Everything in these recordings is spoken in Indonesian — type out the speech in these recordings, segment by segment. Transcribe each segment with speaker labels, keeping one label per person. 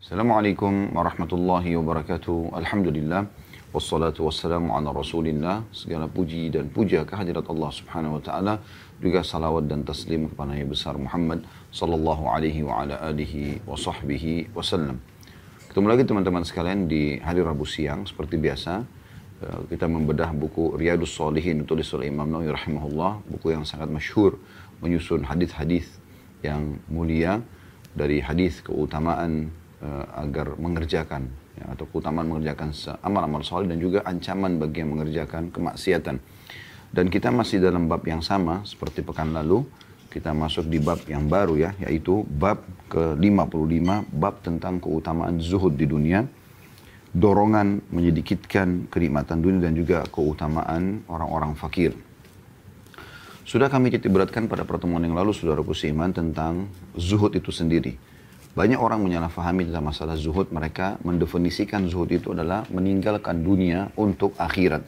Speaker 1: Assalamualaikum warahmatullahi wabarakatuh. Alhamdulillah. Wassalatu wassalamu ala rasulillah. Segala puji dan puja kehadirat Allah subhanahu wa ta'ala. Juga salawat dan taslim kepada Nabi besar Muhammad sallallahu alaihi wa ala alihi wa sahbihi wasallam. Ketemu lagi teman-teman sekalian di hari Rabu siang. Seperti biasa, eh, kita membedah buku Riyadus Salihin tulis oleh Imam Nawawi rahimahullah. Buku yang sangat masyhur menyusun hadis-hadis yang mulia dari hadis keutamaan uh, agar mengerjakan ya, atau keutamaan mengerjakan amal-amal soleh dan juga ancaman bagi yang mengerjakan kemaksiatan. Dan kita masih dalam bab yang sama seperti pekan lalu. Kita masuk di bab yang baru ya, yaitu bab ke-55, bab tentang keutamaan zuhud di dunia. Dorongan menyedikitkan kenikmatan dunia dan juga keutamaan orang-orang fakir. Sudah kami titik beratkan pada pertemuan yang lalu, saudaraku seiman, tentang zuhud itu sendiri banyak orang menyalahfahami tentang masalah zuhud. Mereka mendefinisikan zuhud itu adalah meninggalkan dunia untuk akhirat.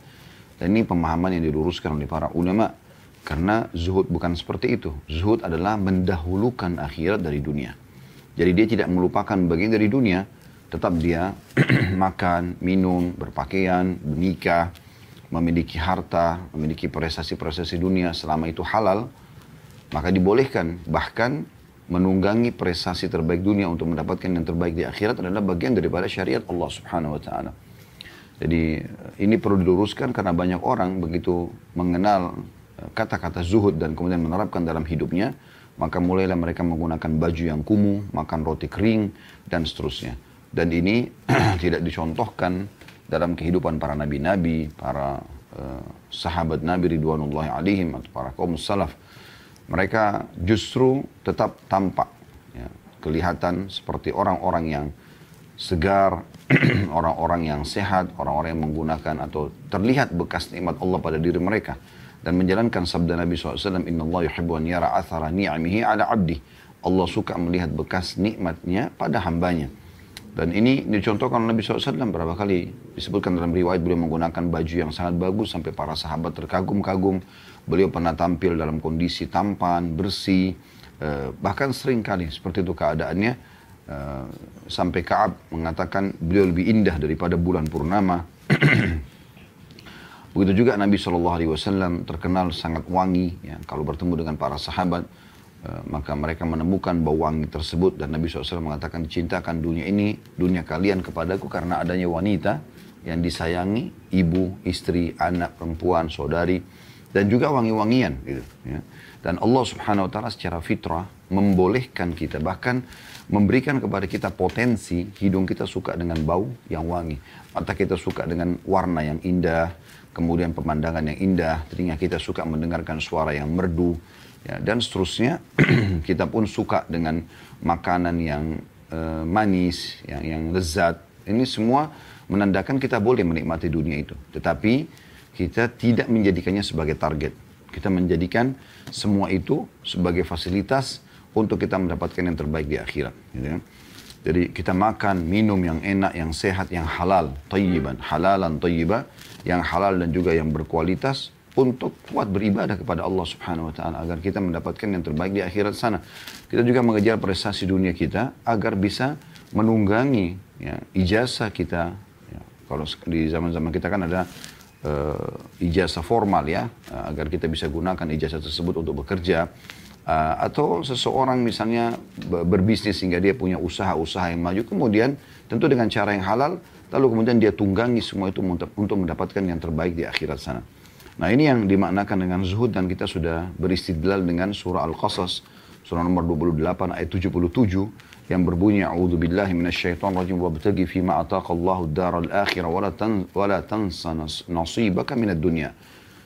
Speaker 1: Dan ini pemahaman yang diluruskan oleh para ulama. Karena zuhud bukan seperti itu. Zuhud adalah mendahulukan akhirat dari dunia. Jadi dia tidak melupakan bagian dari dunia. Tetap dia makan, minum, berpakaian, menikah, memiliki harta, memiliki prestasi-prestasi dunia selama itu halal. Maka dibolehkan. Bahkan menunggangi prestasi terbaik dunia untuk mendapatkan yang terbaik di akhirat adalah bagian daripada syariat Allah Subhanahu wa taala. Jadi ini perlu diluruskan karena banyak orang begitu mengenal eh, kata-kata zuhud dan kemudian menerapkan dalam hidupnya, maka mulailah mereka menggunakan baju yang kumuh, makan roti kering dan seterusnya. Dan ini tidak dicontohkan dalam kehidupan para nabi-nabi, para uh, sahabat Nabi ridwanullahi alaihim atau para kaum salaf mereka justru tetap tampak ya, kelihatan seperti orang-orang yang segar, orang-orang yang sehat, orang-orang yang menggunakan atau terlihat bekas nikmat Allah pada diri mereka. Dan menjalankan sabda Nabi SAW Inna Allah yara athara ni'amihi ala abdi. Allah suka melihat bekas nikmatnya pada hambanya. Dan ini dicontohkan oleh Nabi SAW berapa kali disebutkan dalam riwayat beliau menggunakan baju yang sangat bagus sampai para sahabat terkagum-kagum Beliau pernah tampil dalam kondisi tampan, bersih, eh, bahkan sering kali seperti itu keadaannya. Eh, sampai Kaab mengatakan beliau lebih indah daripada bulan purnama. Begitu juga Nabi Shallallahu Alaihi Wasallam terkenal sangat wangi. Ya, kalau bertemu dengan para sahabat, eh, maka mereka menemukan bau wangi tersebut dan Nabi SAW mengatakan cintakan dunia ini, dunia kalian kepadaku karena adanya wanita yang disayangi, ibu, istri, anak, perempuan, saudari dan juga wangi-wangian gitu ya. Dan Allah Subhanahu wa taala secara fitrah membolehkan kita bahkan memberikan kepada kita potensi hidung kita suka dengan bau yang wangi, mata kita suka dengan warna yang indah, kemudian pemandangan yang indah, telinga kita suka mendengarkan suara yang merdu ya, dan seterusnya kita pun suka dengan makanan yang uh, manis, yang yang lezat. Ini semua menandakan kita boleh menikmati dunia itu. Tetapi kita tidak menjadikannya sebagai target. Kita menjadikan semua itu sebagai fasilitas untuk kita mendapatkan yang terbaik di akhirat. Gitu ya. Jadi kita makan, minum yang enak, yang sehat, yang halal, tayyiban, halalan tayyiba, yang halal dan juga yang berkualitas untuk kuat beribadah kepada Allah Subhanahu wa taala agar kita mendapatkan yang terbaik di akhirat sana. Kita juga mengejar prestasi dunia kita agar bisa menunggangi ya, ijazah kita. Ya, kalau di zaman-zaman kita kan ada uh, ijazah formal ya, uh, agar kita bisa gunakan ijazah tersebut untuk bekerja. Uh, atau seseorang misalnya berbisnis sehingga dia punya usaha-usaha yang maju, kemudian tentu dengan cara yang halal, lalu kemudian dia tunggangi semua itu untuk mendapatkan yang terbaik di akhirat sana. Nah ini yang dimaknakan dengan zuhud dan kita sudah beristidlal dengan surah Al-Qasas, surah nomor 28 ayat 77 yang berbunyi a'udzu billahi minasyaitonir rajim wabtaghi fima ataqallahu ad-daral akhirah wala tan wala tansa nasibaka minad dunya.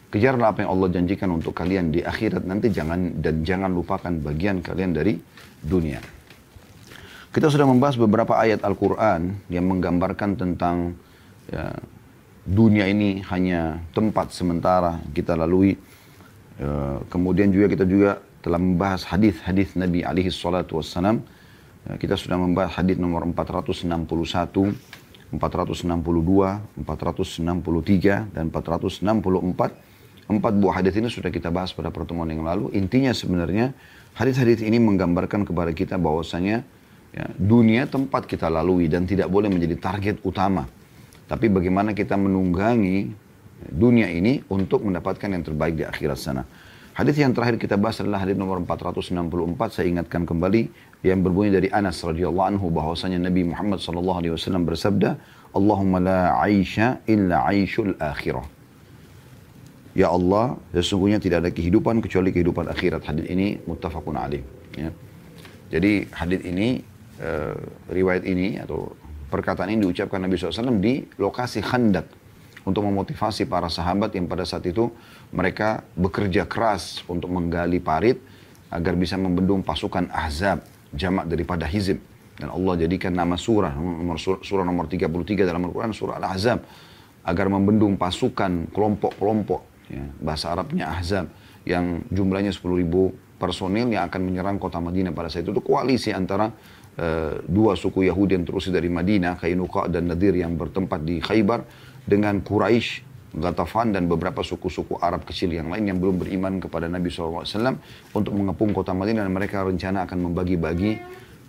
Speaker 1: Kejarlah apa yang Allah janjikan untuk kalian di akhirat nanti jangan dan jangan lupakan bagian kalian dari dunia. Kita sudah membahas beberapa ayat Al-Quran yang menggambarkan tentang ya, dunia ini hanya tempat sementara kita lalui. Uh, kemudian juga kita juga telah membahas hadis-hadis Nabi alaihi salatu wassalam kita sudah membahas hadis nomor 461, 462, 463, dan 464. Empat buah hadis ini sudah kita bahas pada pertemuan yang lalu. Intinya sebenarnya hadis-hadis ini menggambarkan kepada kita bahwasanya Ya, dunia tempat kita lalui dan tidak boleh menjadi target utama. Tapi bagaimana kita menunggangi dunia ini untuk mendapatkan yang terbaik di akhirat sana. Hadis yang terakhir kita bahas adalah hadis nomor 464. Saya ingatkan kembali yang berbunyi dari Anas radhiyallahu anhu bahwasanya Nabi Muhammad sallallahu alaihi wasallam bersabda, "Allahumma la 'aisha illa 'aishul akhirah." Ya Allah, sesungguhnya tidak ada kehidupan kecuali kehidupan akhirat. Hadis ini muttafaqun alaih. Ya. Jadi hadis ini uh, riwayat ini atau perkataan ini diucapkan Nabi SAW di lokasi Khandak untuk memotivasi para sahabat yang pada saat itu mereka bekerja keras untuk menggali parit agar bisa membendung pasukan Ahzab jamak daripada Hizib dan Allah jadikan nama surah nomor surah, surah nomor 33 dalam Al-Qur'an surah Al-Ahzab agar membendung pasukan kelompok-kelompok ya, bahasa Arabnya Ahzab yang jumlahnya 10 ribu personil yang akan menyerang kota Madinah pada saat itu. Itu koalisi antara uh, dua suku Yahudi yang terus dari Madinah, Kainuqa dan Nadir yang bertempat di Khaybar dengan Quraisy, Ghatafan dan beberapa suku-suku Arab kecil yang lain yang belum beriman kepada Nabi SAW untuk mengepung kota Madinah dan mereka rencana akan membagi-bagi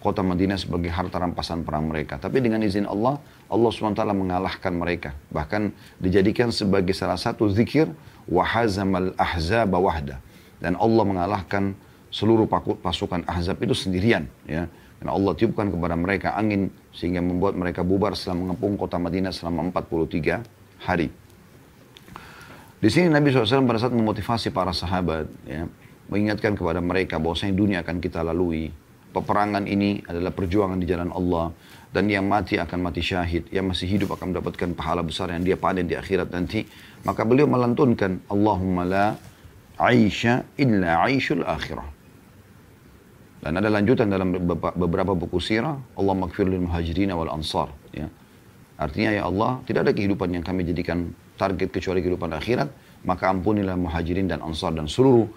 Speaker 1: kota Madinah sebagai harta rampasan perang mereka. Tapi dengan izin Allah, Allah SWT mengalahkan mereka. Bahkan dijadikan sebagai salah satu zikir, wahazamal ahzaba wahda dan Allah mengalahkan seluruh pasukan Ahzab itu sendirian ya dan Allah tiupkan kepada mereka angin sehingga membuat mereka bubar setelah mengepung kota Madinah selama 43 hari. Di sini Nabi SAW pada saat memotivasi para sahabat ya, mengingatkan kepada mereka bahwasanya dunia akan kita lalui. Peperangan ini adalah perjuangan di jalan Allah dan yang mati akan mati syahid, yang masih hidup akan mendapatkan pahala besar yang dia panen di akhirat nanti. Maka beliau melantunkan Allahumma la Aisha illa Aishul akhirah. Dan ada lanjutan dalam beberapa buku sirah, Allah makfir lil muhajirin wal ansar. Ya. Artinya ya Allah, tidak ada kehidupan yang kami jadikan target kecuali kehidupan akhirat, maka ampunilah muhajirin dan ansar dan seluruh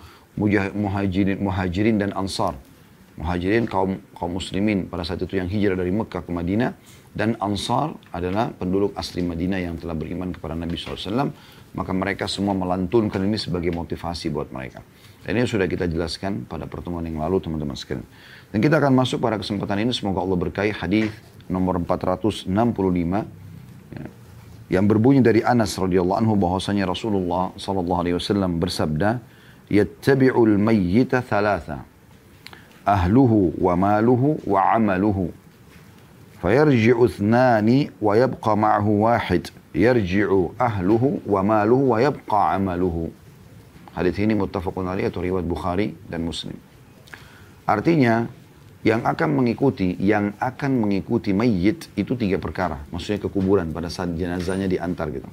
Speaker 1: muhajirin, muhajirin dan ansar. Muhajirin kaum kaum muslimin pada saat itu yang hijrah dari Mekah ke Madinah dan ansar adalah penduduk asli Madinah yang telah beriman kepada Nabi SAW maka mereka semua melantunkan ini sebagai motivasi buat mereka. Dan ini sudah kita jelaskan pada pertemuan yang lalu teman-teman sekalian. Dan kita akan masuk pada kesempatan ini semoga Allah berkahi hadis nomor 465 ya, yang berbunyi dari Anas radhiyallahu anhu bahwasanya Rasulullah sallallahu alaihi wasallam bersabda yattabi'ul mayyita thalatha ahluhu wa maluhu wa amaluhu yabqa ma'ahu wahid yarji'u ahluhu wa maluhu wa yabqa amaluhu. Hadis ini muttafaqun alaih atau riwayat Bukhari dan Muslim. Artinya yang akan mengikuti yang akan mengikuti mayit itu tiga perkara. Maksudnya ke kuburan pada saat jenazahnya diantar gitu.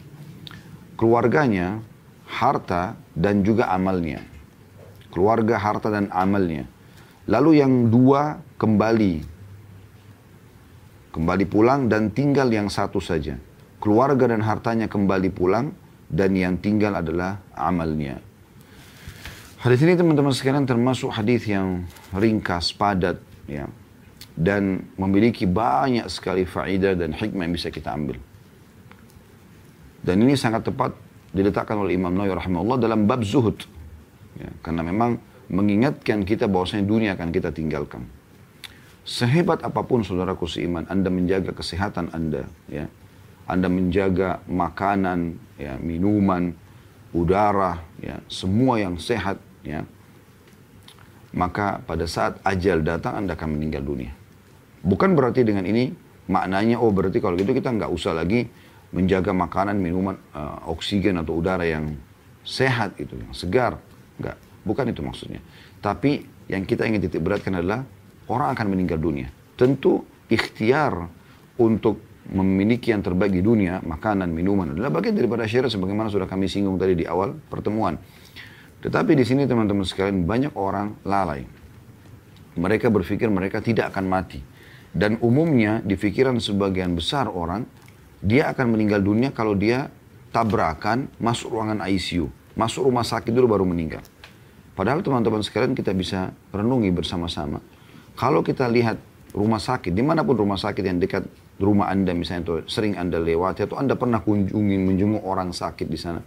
Speaker 1: Keluarganya, harta dan juga amalnya. Keluarga, harta dan amalnya. Lalu yang dua kembali kembali pulang dan tinggal yang satu saja keluarga dan hartanya kembali pulang dan yang tinggal adalah amalnya. Hadis ini teman-teman sekalian termasuk hadis yang ringkas, padat, ya, dan memiliki banyak sekali faedah dan hikmah yang bisa kita ambil. Dan ini sangat tepat diletakkan oleh Imam Nawawi rahimahullah dalam bab zuhud. Ya, karena memang mengingatkan kita bahwasanya dunia akan kita tinggalkan. Sehebat apa pun saudaraku seiman, Anda menjaga kesehatan Anda, ya, anda menjaga makanan, ya, minuman, udara, ya, semua yang sehat, ya, maka pada saat ajal datang Anda akan meninggal dunia. Bukan berarti dengan ini maknanya oh berarti kalau gitu kita nggak usah lagi menjaga makanan, minuman, uh, oksigen atau udara yang sehat itu, yang segar. Enggak, bukan itu maksudnya. Tapi yang kita ingin titik beratkan adalah orang akan meninggal dunia. Tentu ikhtiar untuk memiliki yang terbaik di dunia, makanan, minuman adalah bagian daripada syariat sebagaimana sudah kami singgung tadi di awal pertemuan. Tetapi di sini teman-teman sekalian banyak orang lalai. Mereka berpikir mereka tidak akan mati. Dan umumnya di pikiran sebagian besar orang, dia akan meninggal dunia kalau dia tabrakan masuk ruangan ICU. Masuk rumah sakit dulu baru meninggal. Padahal teman-teman sekalian kita bisa renungi bersama-sama. Kalau kita lihat rumah sakit, di mana pun rumah sakit yang dekat rumah Anda misalnya atau sering Anda lewati atau Anda pernah kunjungi menjenguk orang sakit di sana.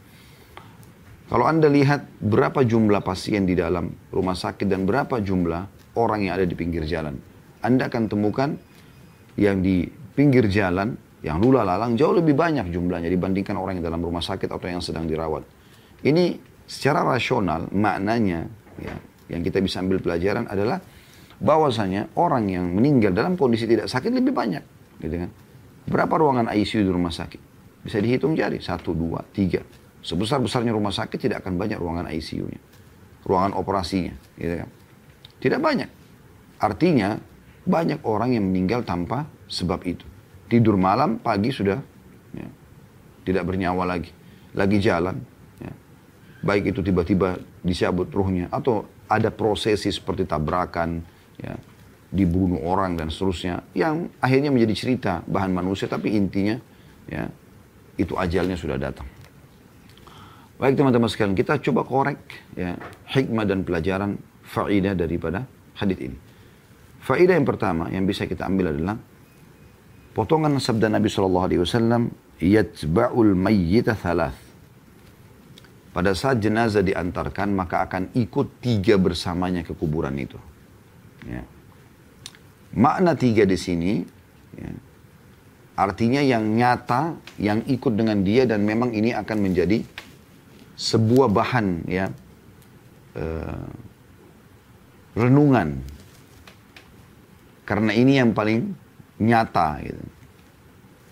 Speaker 1: Kalau Anda lihat berapa jumlah pasien di dalam rumah sakit dan berapa jumlah orang yang ada di pinggir jalan. Anda akan temukan yang di pinggir jalan, yang lula lalang jauh lebih banyak jumlahnya dibandingkan orang yang dalam rumah sakit atau yang sedang dirawat. Ini secara rasional maknanya ya, yang kita bisa ambil pelajaran adalah bahwasanya orang yang meninggal dalam kondisi tidak sakit lebih banyak, gitu kan? Berapa ruangan ICU di rumah sakit? Bisa dihitung jari, satu, dua, tiga. Sebesar-besarnya rumah sakit tidak akan banyak ruangan ICU-nya. Ruangan operasinya, gitu kan. Tidak banyak. Artinya, banyak orang yang meninggal tanpa sebab itu. Tidur malam, pagi sudah ya, tidak bernyawa lagi. Lagi jalan, ya. baik itu tiba-tiba dicabut ruhnya, atau ada prosesi seperti tabrakan, ya, dibunuh orang dan seterusnya yang akhirnya menjadi cerita bahan manusia tapi intinya ya itu ajalnya sudah datang. Baik teman-teman sekalian kita coba korek ya hikmah dan pelajaran faidah daripada hadis ini. Faidah yang pertama yang bisa kita ambil adalah potongan sabda Nabi Shallallahu Alaihi Wasallam yatba'ul mayyita thalath. Pada saat jenazah diantarkan maka akan ikut tiga bersamanya ke kuburan itu. Ya. Makna tiga di sini ya, artinya yang nyata, yang ikut dengan dia dan memang ini akan menjadi sebuah bahan ya uh, renungan. Karena ini yang paling nyata gitu.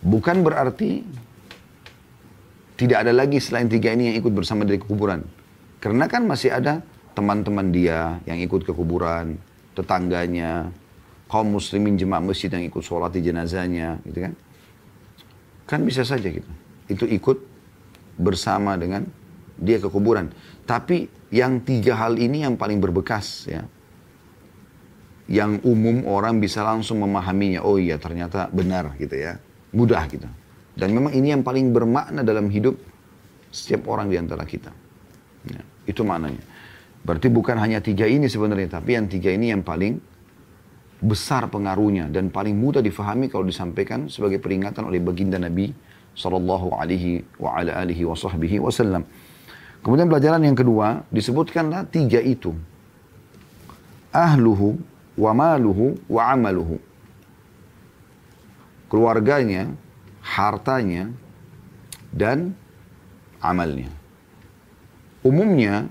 Speaker 1: Bukan berarti tidak ada lagi selain tiga ini yang ikut bersama dari kuburan. Karena kan masih ada teman-teman dia yang ikut ke kuburan, tetangganya, kaum muslimin jemaah masjid yang ikut sholat di jenazahnya, gitu kan? Kan bisa saja gitu. Itu ikut bersama dengan dia ke kuburan. Tapi yang tiga hal ini yang paling berbekas ya. Yang umum orang bisa langsung memahaminya. Oh iya ternyata benar gitu ya. Mudah gitu. Dan memang ini yang paling bermakna dalam hidup setiap orang di antara kita. Ya, itu maknanya. Berarti bukan hanya tiga ini sebenarnya. Tapi yang tiga ini yang paling besar pengaruhnya dan paling mudah difahami kalau disampaikan sebagai peringatan oleh baginda Nabi sallallahu alaihi wa ala alihi wa sahbihi wasallam. Kemudian pelajaran yang kedua disebutkanlah tiga itu. Ahluhu wa maluhu wa amaluhu. Keluarganya, hartanya, dan amalnya. Umumnya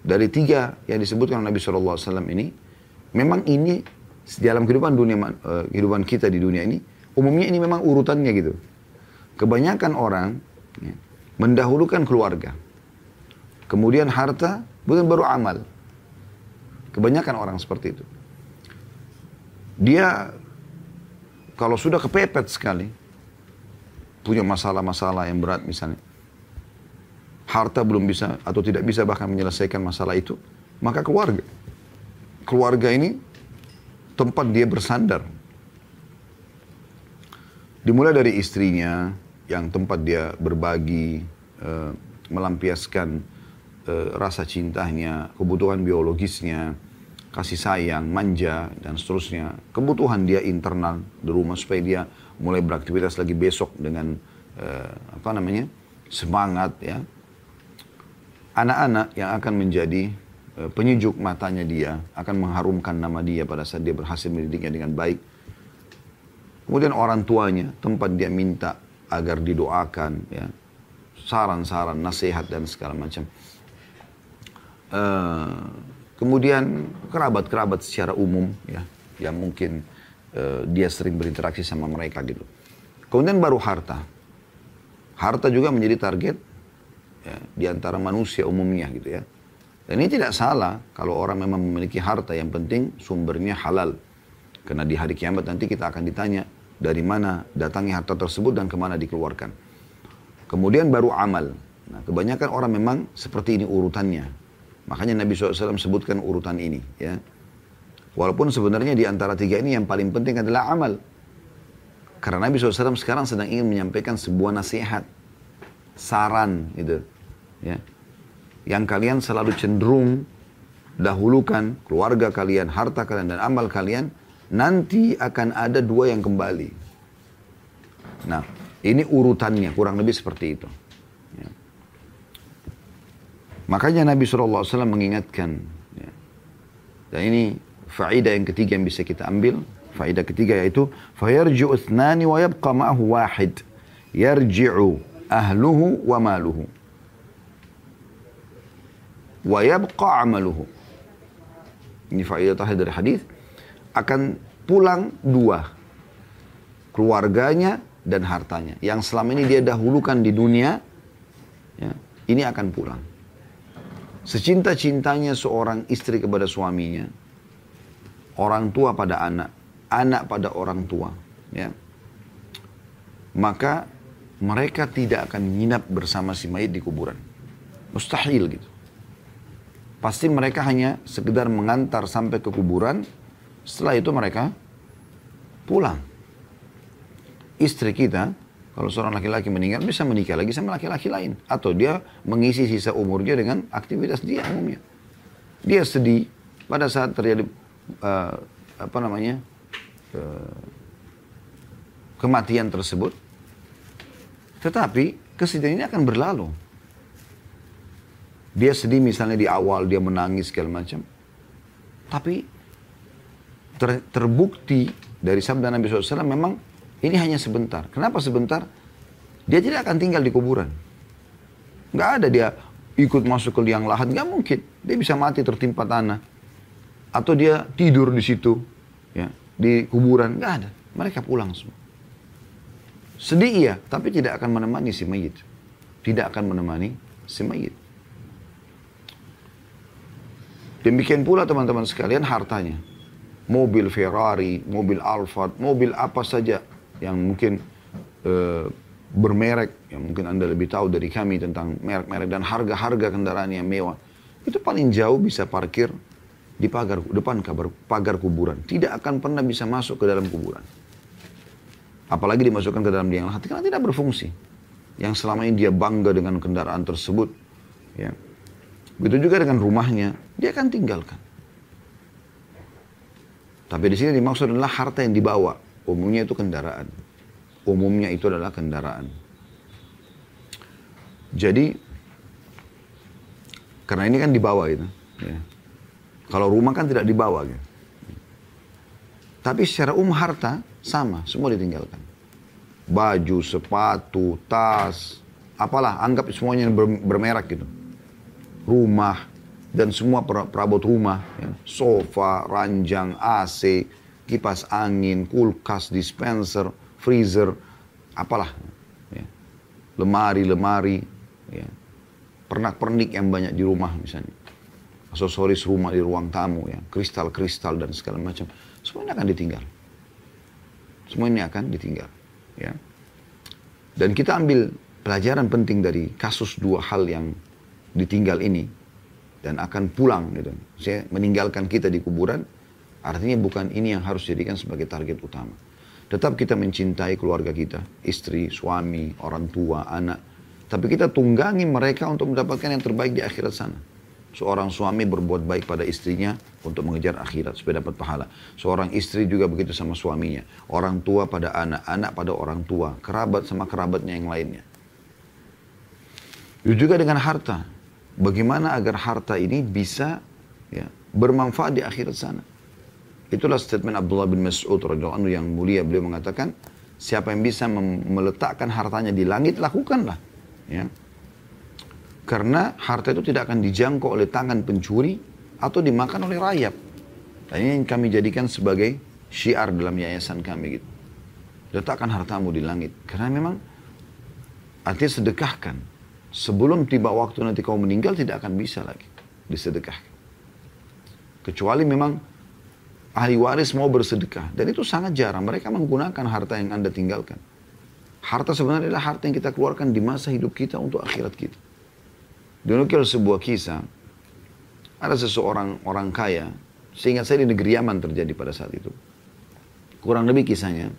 Speaker 1: dari tiga yang disebutkan Nabi SAW ini, memang ini dalam kehidupan dunia uh, kehidupan kita di dunia ini umumnya ini memang urutannya gitu. Kebanyakan orang ya, mendahulukan keluarga. Kemudian harta, bukan baru amal. Kebanyakan orang seperti itu. Dia kalau sudah kepepet sekali, punya masalah-masalah yang berat misalnya, harta belum bisa atau tidak bisa bahkan menyelesaikan masalah itu, maka keluarga. Keluarga ini tempat dia bersandar. Dimulai dari istrinya yang tempat dia berbagi, uh, melampiaskan uh, rasa cintanya, kebutuhan biologisnya, kasih sayang, manja, dan seterusnya. Kebutuhan dia internal di rumah supaya dia mulai beraktivitas lagi besok dengan uh, apa namanya semangat ya. Anak-anak yang akan menjadi Eh, penyejuk matanya dia, akan mengharumkan nama dia pada saat dia berhasil mendidiknya dengan baik. Kemudian orang tuanya, tempat dia minta agar didoakan, ya, saran-saran, nasihat dan segala macam. Uh, kemudian kerabat-kerabat secara umum, ya, yang mungkin uh, dia sering berinteraksi sama mereka gitu. Kemudian baru harta. Harta juga menjadi target ya, di antara manusia umumnya gitu ya dan ini tidak salah kalau orang memang memiliki harta yang penting sumbernya halal. Karena di hari kiamat nanti kita akan ditanya dari mana datangnya harta tersebut dan ke mana dikeluarkan. Kemudian baru amal. Nah, kebanyakan orang memang seperti ini urutannya. Makanya Nabi SAW sebutkan urutan ini. ya. Walaupun sebenarnya di antara tiga ini yang paling penting adalah amal. Karena Nabi SAW sekarang sedang ingin menyampaikan sebuah nasihat. Saran gitu. Ya yang kalian selalu cenderung dahulukan keluarga kalian, harta kalian, dan amal kalian, nanti akan ada dua yang kembali. Nah, ini urutannya, kurang lebih seperti itu. Ya. Makanya Nabi SAW mengingatkan, ya. dan ini faedah yang ketiga yang bisa kita ambil, Faedah ketiga yaitu fayarji'u ithnani wa yabqa ma'ahu wahid. Yarji'u ahluhu wa maluhu. Wa yabqa amaluhu. Ini faedah terakhir dari hadis akan pulang dua. Keluarganya dan hartanya. Yang selama ini dia dahulukan di dunia, ya, ini akan pulang. Secinta-cintanya seorang istri kepada suaminya, orang tua pada anak, anak pada orang tua, ya. Maka mereka tidak akan menginap bersama si mayit di kuburan. Mustahil gitu. Pasti mereka hanya sekedar mengantar sampai ke kuburan, setelah itu mereka pulang. Istri kita, kalau seorang laki-laki meninggal bisa menikah lagi sama laki-laki lain. Atau dia mengisi sisa umurnya dengan aktivitas dia umumnya. Dia sedih pada saat terjadi uh, apa namanya uh, kematian tersebut. Tetapi kesedihan ini akan berlalu. Dia sedih misalnya di awal dia menangis segala macam. Tapi ter, terbukti dari sabda Nabi SAW memang ini hanya sebentar. Kenapa sebentar? Dia tidak akan tinggal di kuburan. Nggak ada dia ikut masuk ke liang lahat. Nggak mungkin. Dia bisa mati tertimpa tanah. Atau dia tidur di situ. ya Di kuburan. Nggak ada. Mereka pulang semua. Sedih iya, tapi tidak akan menemani si mayit. Tidak akan menemani si mayit. Demikian pula teman-teman sekalian hartanya mobil Ferrari, mobil Alphard, mobil apa saja yang mungkin uh, bermerek, yang mungkin Anda lebih tahu dari kami tentang merek-merek dan harga-harga kendaraan yang mewah. Itu paling jauh bisa parkir di pagar depan kabar, pagar kuburan. Tidak akan pernah bisa masuk ke dalam kuburan. Apalagi dimasukkan ke dalam liang lahat karena tidak berfungsi. Yang selama ini dia bangga dengan kendaraan tersebut. Ya. Begitu juga dengan rumahnya, dia akan tinggalkan. Tapi di sini dimaksud adalah harta yang dibawa. Umumnya itu kendaraan. Umumnya itu adalah kendaraan. Jadi, karena ini kan dibawa itu. Ya. Kalau rumah kan tidak dibawa. Gitu. Tapi secara umum harta sama, semua ditinggalkan. Baju, sepatu, tas, apalah, anggap semuanya yang bermerek gitu. Rumah, dan semua perabot rumah, ya, sofa, ranjang, AC, kipas angin, kulkas, dispenser, freezer, apalah, ya. lemari-lemari, ya. pernak-pernik yang banyak di rumah misalnya, aksesoris rumah di ruang tamu, ya, kristal-kristal dan segala macam, semuanya akan ditinggal. Semua ini akan ditinggal, ya. Dan kita ambil pelajaran penting dari kasus dua hal yang ditinggal ini dan akan pulang gitu. Saya meninggalkan kita di kuburan, artinya bukan ini yang harus dijadikan sebagai target utama. Tetap kita mencintai keluarga kita, istri, suami, orang tua, anak. Tapi kita tunggangi mereka untuk mendapatkan yang terbaik di akhirat sana. Seorang suami berbuat baik pada istrinya untuk mengejar akhirat supaya dapat pahala. Seorang istri juga begitu sama suaminya. Orang tua pada anak, anak pada orang tua, kerabat sama kerabatnya yang lainnya. Juga dengan harta bagaimana agar harta ini bisa ya, bermanfaat di akhirat sana. Itulah statement Abdullah bin Mas'ud radhiyallahu yang mulia beliau mengatakan siapa yang bisa meletakkan hartanya di langit lakukanlah ya. Karena harta itu tidak akan dijangkau oleh tangan pencuri atau dimakan oleh rayap. Dan ini yang kami jadikan sebagai syiar dalam yayasan kami gitu. Letakkan hartamu di langit. Karena memang artinya sedekahkan sebelum tiba waktu nanti kau meninggal tidak akan bisa lagi disedekahkan. Kecuali memang ahli waris mau bersedekah. Dan itu sangat jarang. Mereka menggunakan harta yang Anda tinggalkan. Harta sebenarnya adalah harta yang kita keluarkan di masa hidup kita untuk akhirat kita. Dinukil sebuah kisah. Ada seseorang orang kaya. Seingat saya di negeri Yaman terjadi pada saat itu. Kurang lebih kisahnya.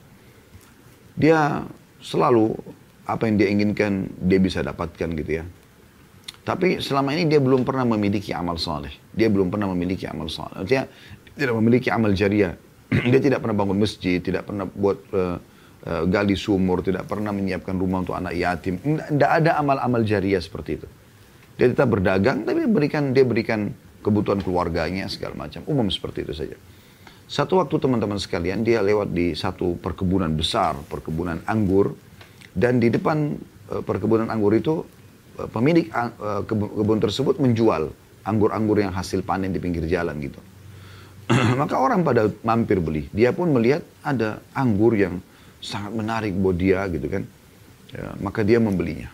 Speaker 1: Dia selalu apa yang dia inginkan dia bisa dapatkan gitu ya. Tapi selama ini dia belum pernah memiliki amal soleh. Dia belum pernah memiliki amal soleh. Artinya tidak memiliki amal jariah. dia tidak pernah bangun masjid, tidak pernah buat uh, uh, gali sumur, tidak pernah menyiapkan rumah untuk anak yatim. Tidak ada amal-amal jariah seperti itu. Dia tetap berdagang, tapi berikan dia berikan kebutuhan keluarganya segala macam. Umum seperti itu saja. Satu waktu teman-teman sekalian, dia lewat di satu perkebunan besar, perkebunan anggur. Dan di depan uh, perkebunan anggur itu, pemilik kebun tersebut menjual anggur-anggur yang hasil panen di pinggir jalan gitu. Maka orang pada mampir beli. Dia pun melihat ada anggur yang sangat menarik buat dia gitu kan. Ya, maka dia membelinya.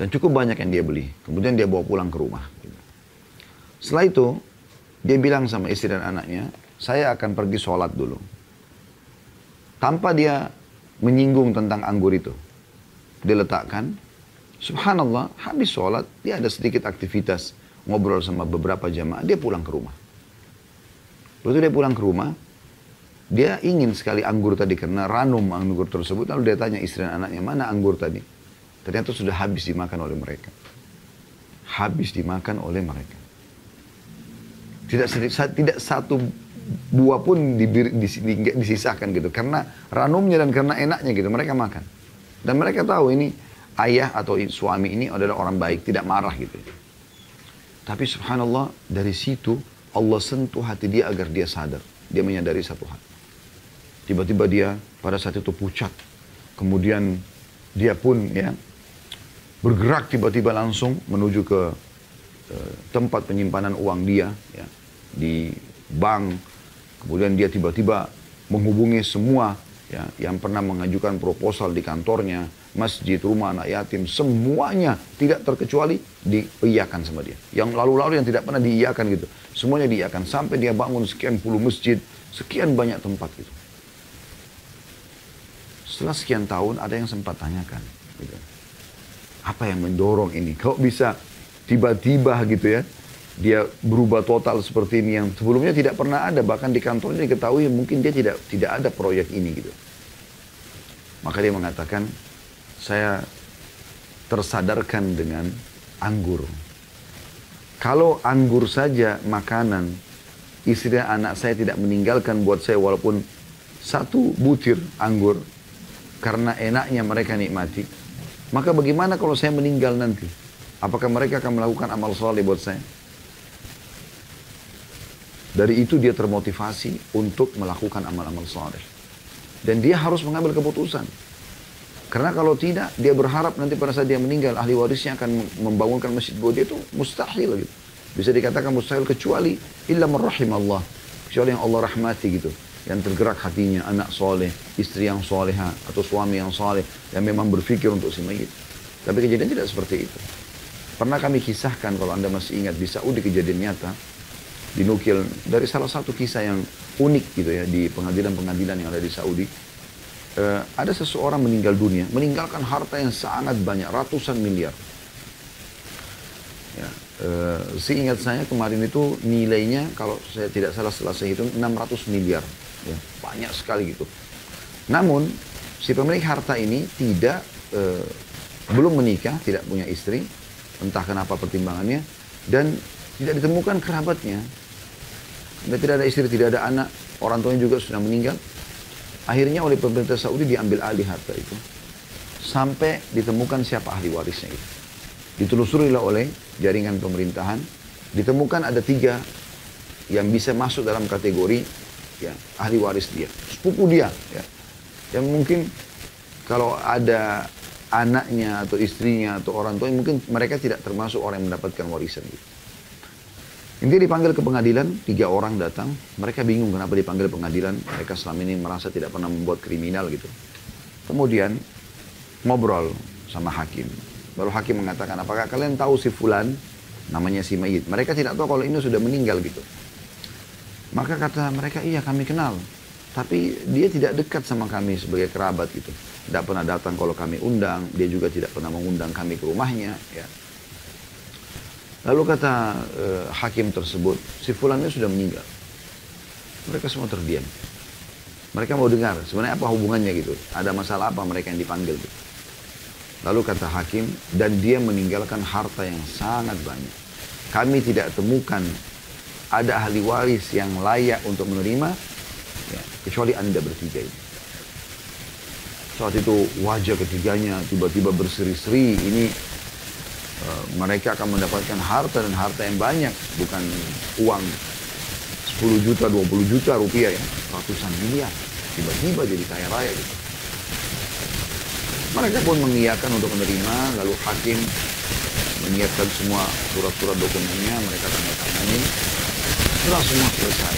Speaker 1: Dan cukup banyak yang dia beli. Kemudian dia bawa pulang ke rumah. Setelah itu, dia bilang sama istri dan anaknya, saya akan pergi sholat dulu. Tanpa dia menyinggung tentang anggur itu. Dia letakkan, subhanallah, habis sholat, dia ada sedikit aktivitas ngobrol sama beberapa jamaah, dia pulang ke rumah. Lalu dia pulang ke rumah, dia ingin sekali anggur tadi karena ranum anggur tersebut. Lalu dia tanya istri dan anaknya, mana anggur tadi? Ternyata sudah habis dimakan oleh mereka. Habis dimakan oleh mereka. Tidak, tidak satu buah pun disisakan gitu. Karena ranumnya dan karena enaknya gitu. Mereka makan. Dan mereka tahu ini ayah atau suami ini adalah orang baik. Tidak marah gitu. Tapi subhanallah dari situ Allah sentuh hati dia agar dia sadar. Dia menyadari satu hal. Tiba-tiba dia pada saat itu pucat. Kemudian dia pun ya bergerak tiba-tiba langsung menuju ke uh, tempat penyimpanan uang dia. Ya di bank, kemudian dia tiba-tiba menghubungi semua ya, yang pernah mengajukan proposal di kantornya, masjid, rumah anak yatim, semuanya tidak terkecuali diiyakan sama dia. Yang lalu-lalu yang tidak pernah diiyakan gitu, semuanya diiyakan sampai dia bangun sekian puluh masjid, sekian banyak tempat gitu. Setelah sekian tahun ada yang sempat tanyakan, gitu. apa yang mendorong ini? Kau bisa tiba-tiba gitu ya, dia berubah total seperti ini yang sebelumnya tidak pernah ada. Bahkan di kantornya diketahui mungkin dia tidak tidak ada proyek ini gitu. Maka dia mengatakan saya tersadarkan dengan anggur. Kalau anggur saja makanan istri dan anak saya tidak meninggalkan buat saya walaupun satu butir anggur karena enaknya mereka nikmati maka bagaimana kalau saya meninggal nanti? Apakah mereka akan melakukan amal soleh buat saya dari itu dia termotivasi untuk melakukan amal-amal soleh. Dan dia harus mengambil keputusan. Karena kalau tidak, dia berharap nanti pada saat dia meninggal, ahli warisnya akan membangunkan masjid buat dia itu mustahil gitu. Bisa dikatakan mustahil kecuali illa merrahim Allah. Kecuali yang Allah rahmati gitu. Yang tergerak hatinya, anak soleh, istri yang soleha, atau suami yang soleh, yang memang berpikir untuk si mayit. Tapi kejadian tidak seperti itu. Pernah kami kisahkan kalau anda masih ingat di Saudi kejadian nyata, dinukil dari salah satu kisah yang unik gitu ya di pengadilan-pengadilan yang ada di Saudi. Uh, ada seseorang meninggal dunia, meninggalkan harta yang sangat banyak, ratusan miliar. Ya, uh, seingat saya kemarin itu nilainya kalau saya tidak salah setelah saya hitung 600 miliar. Ya, banyak sekali gitu. Namun si pemilik harta ini tidak uh, belum menikah, tidak punya istri, entah kenapa pertimbangannya, dan tidak ditemukan kerabatnya. Dan tidak ada istri, tidak ada anak. Orang tuanya juga sudah meninggal. Akhirnya oleh pemerintah Saudi diambil alih harta itu. Sampai ditemukan siapa ahli warisnya itu. Ditelusurilah oleh jaringan pemerintahan. Ditemukan ada tiga yang bisa masuk dalam kategori ya, ahli waris dia. Sepupu dia. Ya. Yang mungkin kalau ada anaknya atau istrinya atau orang tua mungkin mereka tidak termasuk orang yang mendapatkan warisan gitu. Intinya dipanggil ke pengadilan, tiga orang datang. Mereka bingung kenapa dipanggil pengadilan. Mereka selama ini merasa tidak pernah membuat kriminal gitu. Kemudian ngobrol sama hakim. Baru hakim mengatakan, apakah kalian tahu si Fulan, namanya si Mayit. Mereka tidak tahu kalau ini sudah meninggal gitu. Maka kata mereka, iya kami kenal. Tapi dia tidak dekat sama kami sebagai kerabat gitu. Tidak pernah datang kalau kami undang. Dia juga tidak pernah mengundang kami ke rumahnya. Ya. Lalu kata uh, hakim tersebut, si fulannya sudah meninggal. Mereka semua terdiam. Mereka mau dengar, sebenarnya apa hubungannya gitu. Ada masalah apa mereka yang dipanggil gitu. Lalu kata hakim, dan dia meninggalkan harta yang sangat banyak. Kami tidak temukan ada ahli waris yang layak untuk menerima, ya, kecuali anda bertiga ini. Saat itu wajah ketiganya tiba-tiba berseri-seri, ini mereka akan mendapatkan harta dan harta yang banyak, bukan uang. 10 juta, 20 juta rupiah ya, ratusan miliar. Tiba-tiba jadi kaya raya gitu. Mereka pun mengiyakan untuk menerima, lalu hakim menyiapkan semua surat-surat dokumennya, mereka tanda tangani. Setelah semua selesai,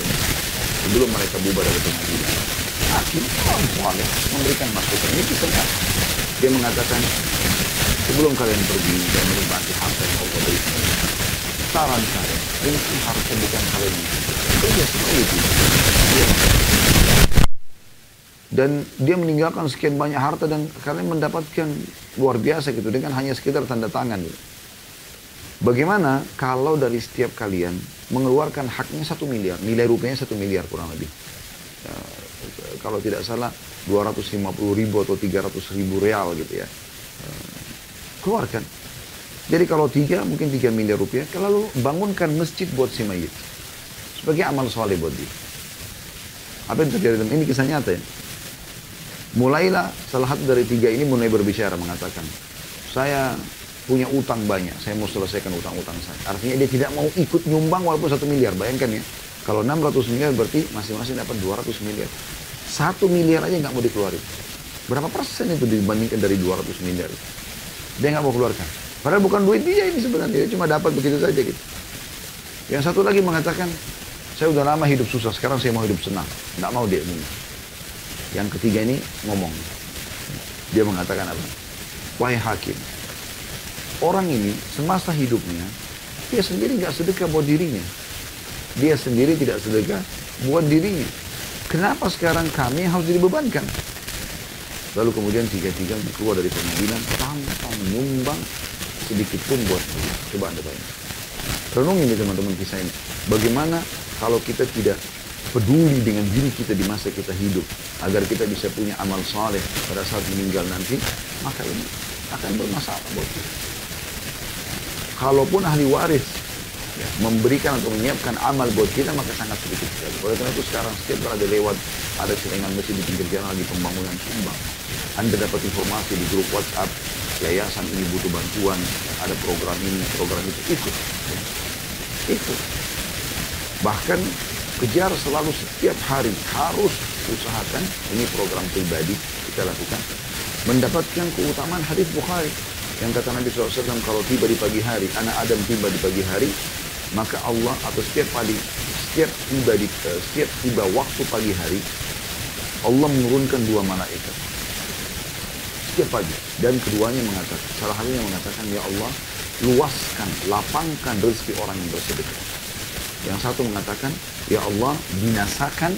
Speaker 1: sebelum mereka bubar dari pengadilan, hakim orang memberikan masukan ini kita Dia mengatakan, sebelum kalian pergi dan menikmati harta yang Allah berikan, saran saya, ini harta bukan kalian. Kerja seperti itu. Dan dia meninggalkan sekian banyak harta dan kalian mendapatkan luar biasa gitu dengan hanya sekitar tanda tangan. Gitu. Bagaimana kalau dari setiap kalian mengeluarkan haknya satu miliar, nilai rupiahnya satu miliar kurang lebih. Ya, kalau tidak salah 250 ribu atau 300 ribu real gitu ya. Keluarkan. Jadi kalau tiga mungkin tiga miliar rupiah, kalau bangunkan masjid buat si mayit. Sebagai amal soleh buat dia. Apa yang terjadi? Ini kisah nyata ya. Mulailah salah satu dari tiga ini mulai berbicara mengatakan, saya punya utang banyak, saya mau selesaikan utang-utang saya. Artinya dia tidak mau ikut nyumbang walaupun satu miliar. Bayangkan ya, kalau 600 miliar berarti masing-masing dapat 200 miliar. Satu miliar aja nggak mau dikeluarin. Berapa persen itu dibandingkan dari 200 miliar? Dia nggak mau keluarkan. Padahal bukan duit dia ini sebenarnya, dia cuma dapat begitu saja gitu. Yang satu lagi mengatakan, saya udah lama hidup susah, sekarang saya mau hidup senang. Nggak mau dia ini. Yang ketiga ini ngomong. Dia mengatakan apa? Wahai hakim, orang ini semasa hidupnya, dia sendiri nggak sedekah buat dirinya. Dia sendiri tidak sedekah buat dirinya. Kenapa sekarang kami harus dibebankan? Lalu kemudian tiga-tiga keluar dari pengadilan tanpa menyumbang sedikit pun buat dia. Coba anda bayangkan. Renungi ini teman-teman kisah ini. Bagaimana kalau kita tidak peduli dengan diri kita di masa kita hidup agar kita bisa punya amal saleh pada saat meninggal nanti maka ini akan bermasalah buat kita kalaupun ahli waris ya, memberikan atau menyiapkan amal buat kita maka sangat sedikit sekali oleh karena itu sekarang setiap ada lewat ada selingan mesin di pinggir jalan lagi pembangunan sumbang anda dapat informasi di grup WhatsApp yayasan ini butuh bantuan ada program ini program itu ikut. Ya. ikut. Bahkan kejar selalu setiap hari harus usahakan ini program pribadi kita lakukan mendapatkan keutamaan hadis Bukhari. Yang kata Nabi SAW kalau tiba di pagi hari anak Adam tiba di pagi hari maka Allah atau setiap pagi setiap tiba di uh, setiap tiba waktu pagi hari Allah menurunkan dua malaikat setiap pagi dan keduanya mengatakan salah satunya mengatakan ya Allah luaskan lapangkan rezeki orang yang bersedekah yang satu mengatakan Ya Allah, binasakan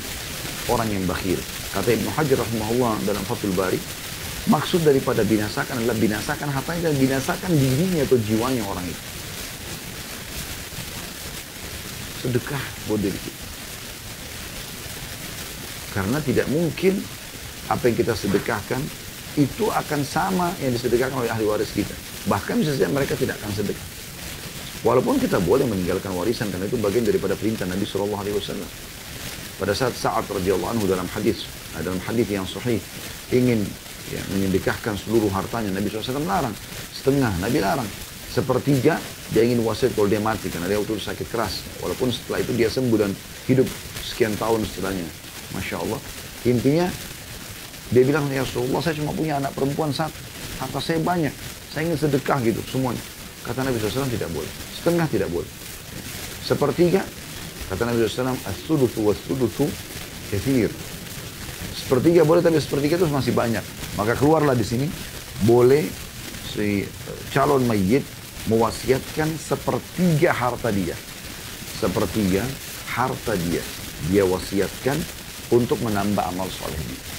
Speaker 1: orang yang bakhil. Kata Ibnu Hajar rahimahullah dalam Fathul Bari, maksud daripada binasakan adalah binasakan hartanya dan binasakan dirinya atau jiwanya orang itu. Sedekah buat diri. Karena tidak mungkin apa yang kita sedekahkan itu akan sama yang disedekahkan oleh ahli waris kita. Bahkan bisa saja mereka tidak akan sedekah. Walaupun kita boleh meninggalkan warisan karena itu bagian daripada perintah Nabi Shallallahu Alaihi Wasallam. Pada saat saat radhiyallahu anhu dalam hadis, dalam hadis yang sahih ingin ya, menyedekahkan seluruh hartanya Nabi SAW larang setengah Nabi larang sepertiga dia ingin wasiat kalau dia mati karena dia waktu sakit keras walaupun setelah itu dia sembuh dan hidup sekian tahun setelahnya Masya Allah intinya dia bilang ya Rasulullah saya cuma punya anak perempuan satu harta saya banyak saya ingin sedekah gitu semuanya kata Nabi SAW tidak boleh setengah tidak boleh. Sepertiga, kata Nabi SAW, as-sudusu was-sudusu kefir. Sepertiga boleh, tapi sepertiga itu masih banyak. Maka keluarlah di sini, boleh si calon mayit mewasiatkan sepertiga harta dia. Sepertiga harta dia. Dia wasiatkan untuk menambah amal solehnya.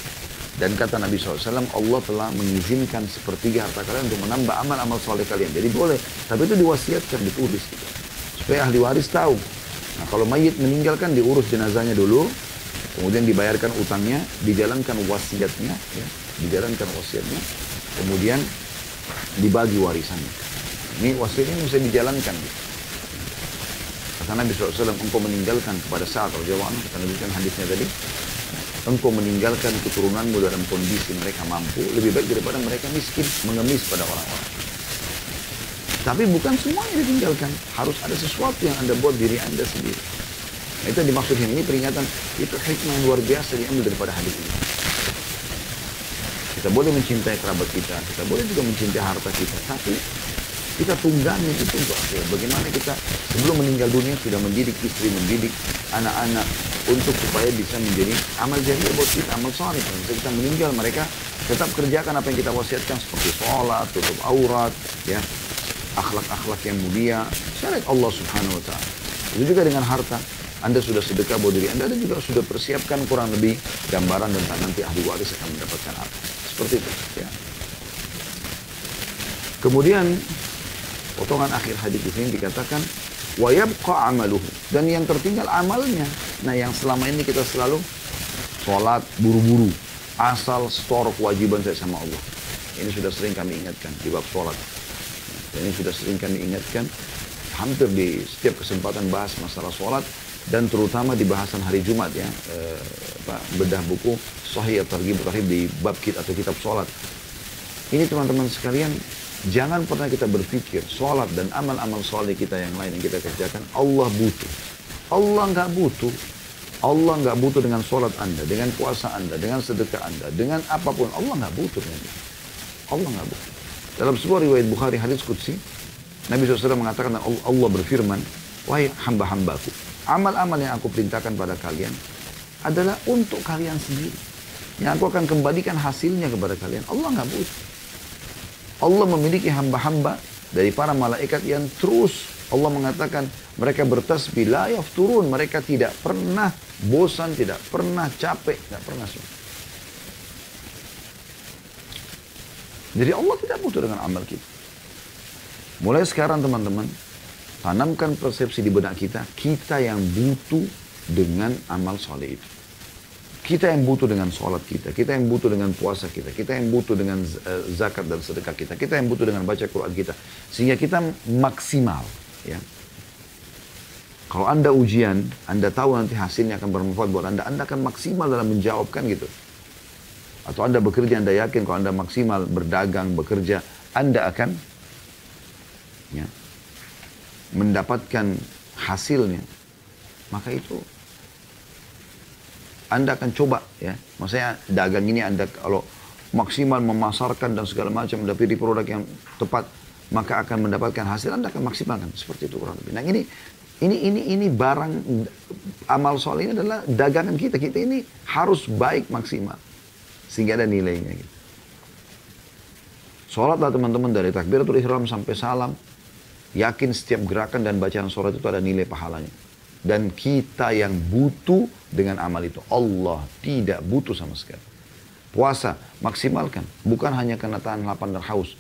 Speaker 1: Dan kata Nabi SAW, Allah telah mengizinkan sepertiga harta kalian untuk menambah amal-amal soleh kalian. Jadi boleh, tapi itu diwasiatkan, ditulis. Gitu. Supaya ahli waris tahu. Nah kalau mayit meninggalkan diurus jenazahnya dulu, kemudian dibayarkan utangnya, dijalankan wasiatnya, ya, dijalankan wasiatnya, kemudian dibagi warisannya. Ini wasiatnya bisa dijalankan. Gitu. Kata Nabi SAW, engkau meninggalkan kepada saat, Rasulullah, kita menunjukkan hadisnya tadi, engkau meninggalkan keturunanmu dalam kondisi mereka mampu, lebih baik daripada mereka miskin, mengemis pada orang-orang. Tapi bukan semuanya ditinggalkan. Harus ada sesuatu yang Anda buat diri Anda sendiri. Nah, itu yang dimaksud ini peringatan itu hikmah yang luar biasa diambil daripada hadis ini. Kita boleh mencintai kerabat kita, kita boleh juga mencintai harta kita, tapi kita tunggangi itu untuk apa? Bagaimana kita sebelum meninggal dunia sudah mendidik istri, mendidik anak-anak untuk supaya bisa menjadi amal jariah buat kita, amal saleh. Ketika kita meninggal mereka tetap kerjakan apa yang kita wasiatkan seperti sholat, tutup aurat, ya akhlak-akhlak yang mulia, syariat Allah Subhanahu wa taala. Itu juga dengan harta. Anda sudah sedekah buat diri Anda dan juga sudah persiapkan kurang lebih gambaran tentang nanti ahli waris akan mendapatkan apa. Seperti itu. Ya. Kemudian potongan akhir hadis di sini dikatakan wa yabqa amaluhu dan yang tertinggal amalnya. Nah, yang selama ini kita selalu sholat buru-buru asal store kewajiban saya sama Allah. Ini sudah sering kami ingatkan di bab sholat. Ini sudah sering kami ingatkan hampir di setiap kesempatan bahas masalah sholat dan terutama di bahasan hari Jumat ya eh, bedah buku Sahih Targhib Tarhib di bab kita atau kitab sholat. Ini teman-teman sekalian jangan pernah kita berpikir sholat dan amal-amal sholat kita yang lain yang kita kerjakan Allah butuh. Allah nggak butuh. Allah nggak butuh dengan sholat Anda, dengan puasa Anda, dengan sedekah Anda, dengan apa pun. Allah nggak butuh dengan itu. Allah nggak butuh. Dalam sebuah riwayat Bukhari hadis Qudsi, Nabi SAW mengatakan Allah berfirman, Wahai hamba-hambaku, amal-amal yang aku perintahkan pada kalian adalah untuk kalian sendiri. Yang aku akan kembalikan hasilnya kepada kalian. Allah nggak butuh. Allah memiliki hamba-hamba dari para malaikat yang terus Allah mengatakan mereka bertasbih la yafturun mereka tidak pernah bosan tidak pernah capek tidak pernah semua Jadi Allah tidak butuh dengan amal kita. Mulai sekarang teman-teman, tanamkan persepsi di benak kita, kita yang butuh dengan amal soleh itu. Kita yang butuh dengan sholat kita, kita yang butuh dengan puasa kita, kita yang butuh dengan eh, zakat dan sedekah kita, kita yang butuh dengan baca Quran kita. Sehingga kita maksimal. Ya. Kalau Anda ujian, Anda tahu nanti hasilnya akan bermanfaat buat Anda, Anda akan maksimal dalam menjawabkan gitu. Atau Anda bekerja, Anda yakin kalau Anda maksimal berdagang, bekerja, Anda akan ya, mendapatkan hasilnya. Maka itu Anda akan coba ya. Maksudnya dagang ini Anda kalau maksimal memasarkan dan segala macam, mendapati produk yang tepat, maka akan mendapatkan hasil Anda akan maksimalkan. Seperti itu kurang lebih. Nah ini ini ini ini barang amal soal ini adalah dagangan kita. Kita ini harus baik maksimal. Sehingga ada nilainya gitu. Sholatlah teman-teman dari takbiratul ihram sampai salam. Yakin setiap gerakan dan bacaan sholat itu ada nilai pahalanya. Dan kita yang butuh dengan amal itu. Allah tidak butuh sama sekali. Puasa, maksimalkan. Bukan hanya karena tahan lapar dan haus.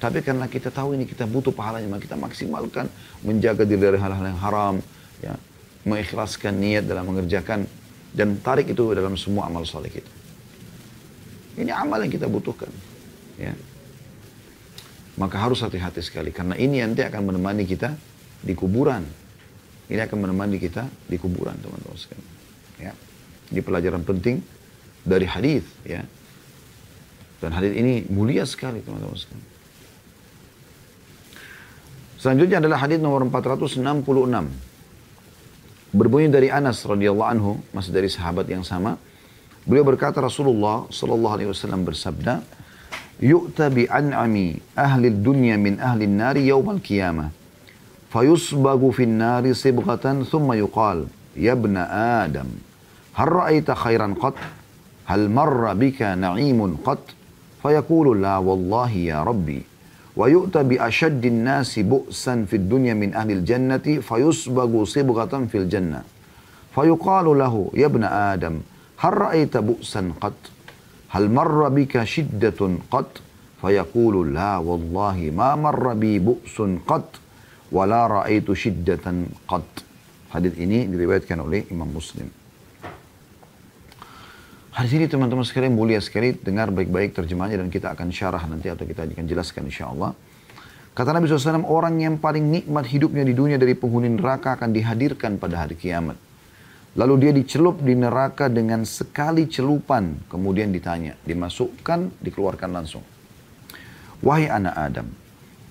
Speaker 1: Tapi karena kita tahu ini kita butuh pahalanya. Maka kita maksimalkan. Menjaga diri dari hal-hal yang haram. Ya, mengikhlaskan niat dalam mengerjakan. Dan tarik itu dalam semua amal soleh kita. Ini amal yang kita butuhkan. Ya. Maka harus hati-hati sekali. Karena ini nanti akan menemani kita di kuburan. Ini akan menemani kita di kuburan, teman-teman sekalian. Ya. Ini pelajaran penting dari hadis, ya. Dan hadis ini mulia sekali, teman-teman sekalian. Selanjutnya adalah hadis nomor 466. Berbunyi dari Anas radhiyallahu anhu, masih dari sahabat yang sama. Beliau berkata Rasulullah sallallahu alaihi wasallam bersabda, "Yu'ta bi an'ami ahli dunya min ahli an-nari yawm al-qiyamah. فيصبغ في النار صبغة ثم يقال يا ابن آدم هل رأيت خيرا قط؟ هل مر بك نعيم قط؟ فيقول لا والله يا ربي. ويؤتى بأشد الناس بؤسا في الدنيا من أهل الجنة فيصبغ صبغة في الجنة. فيقال له يا ابن آدم هل رأيت بؤسا قط؟ هل مر بك شدة قط؟ فيقول لا والله ما مر بي بؤس قط. wala ra'aitu shiddatan qad. Hadis ini diriwayatkan oleh Imam Muslim. Hadis ini teman-teman sekalian mulia sekali dengar baik-baik terjemahnya dan kita akan syarah nanti atau kita akan jelaskan insyaallah Kata Nabi SAW, orang yang paling nikmat hidupnya di dunia dari penghuni neraka akan dihadirkan pada hari kiamat. Lalu dia dicelup di neraka dengan sekali celupan, kemudian ditanya, dimasukkan, dikeluarkan langsung. Wahai anak Adam,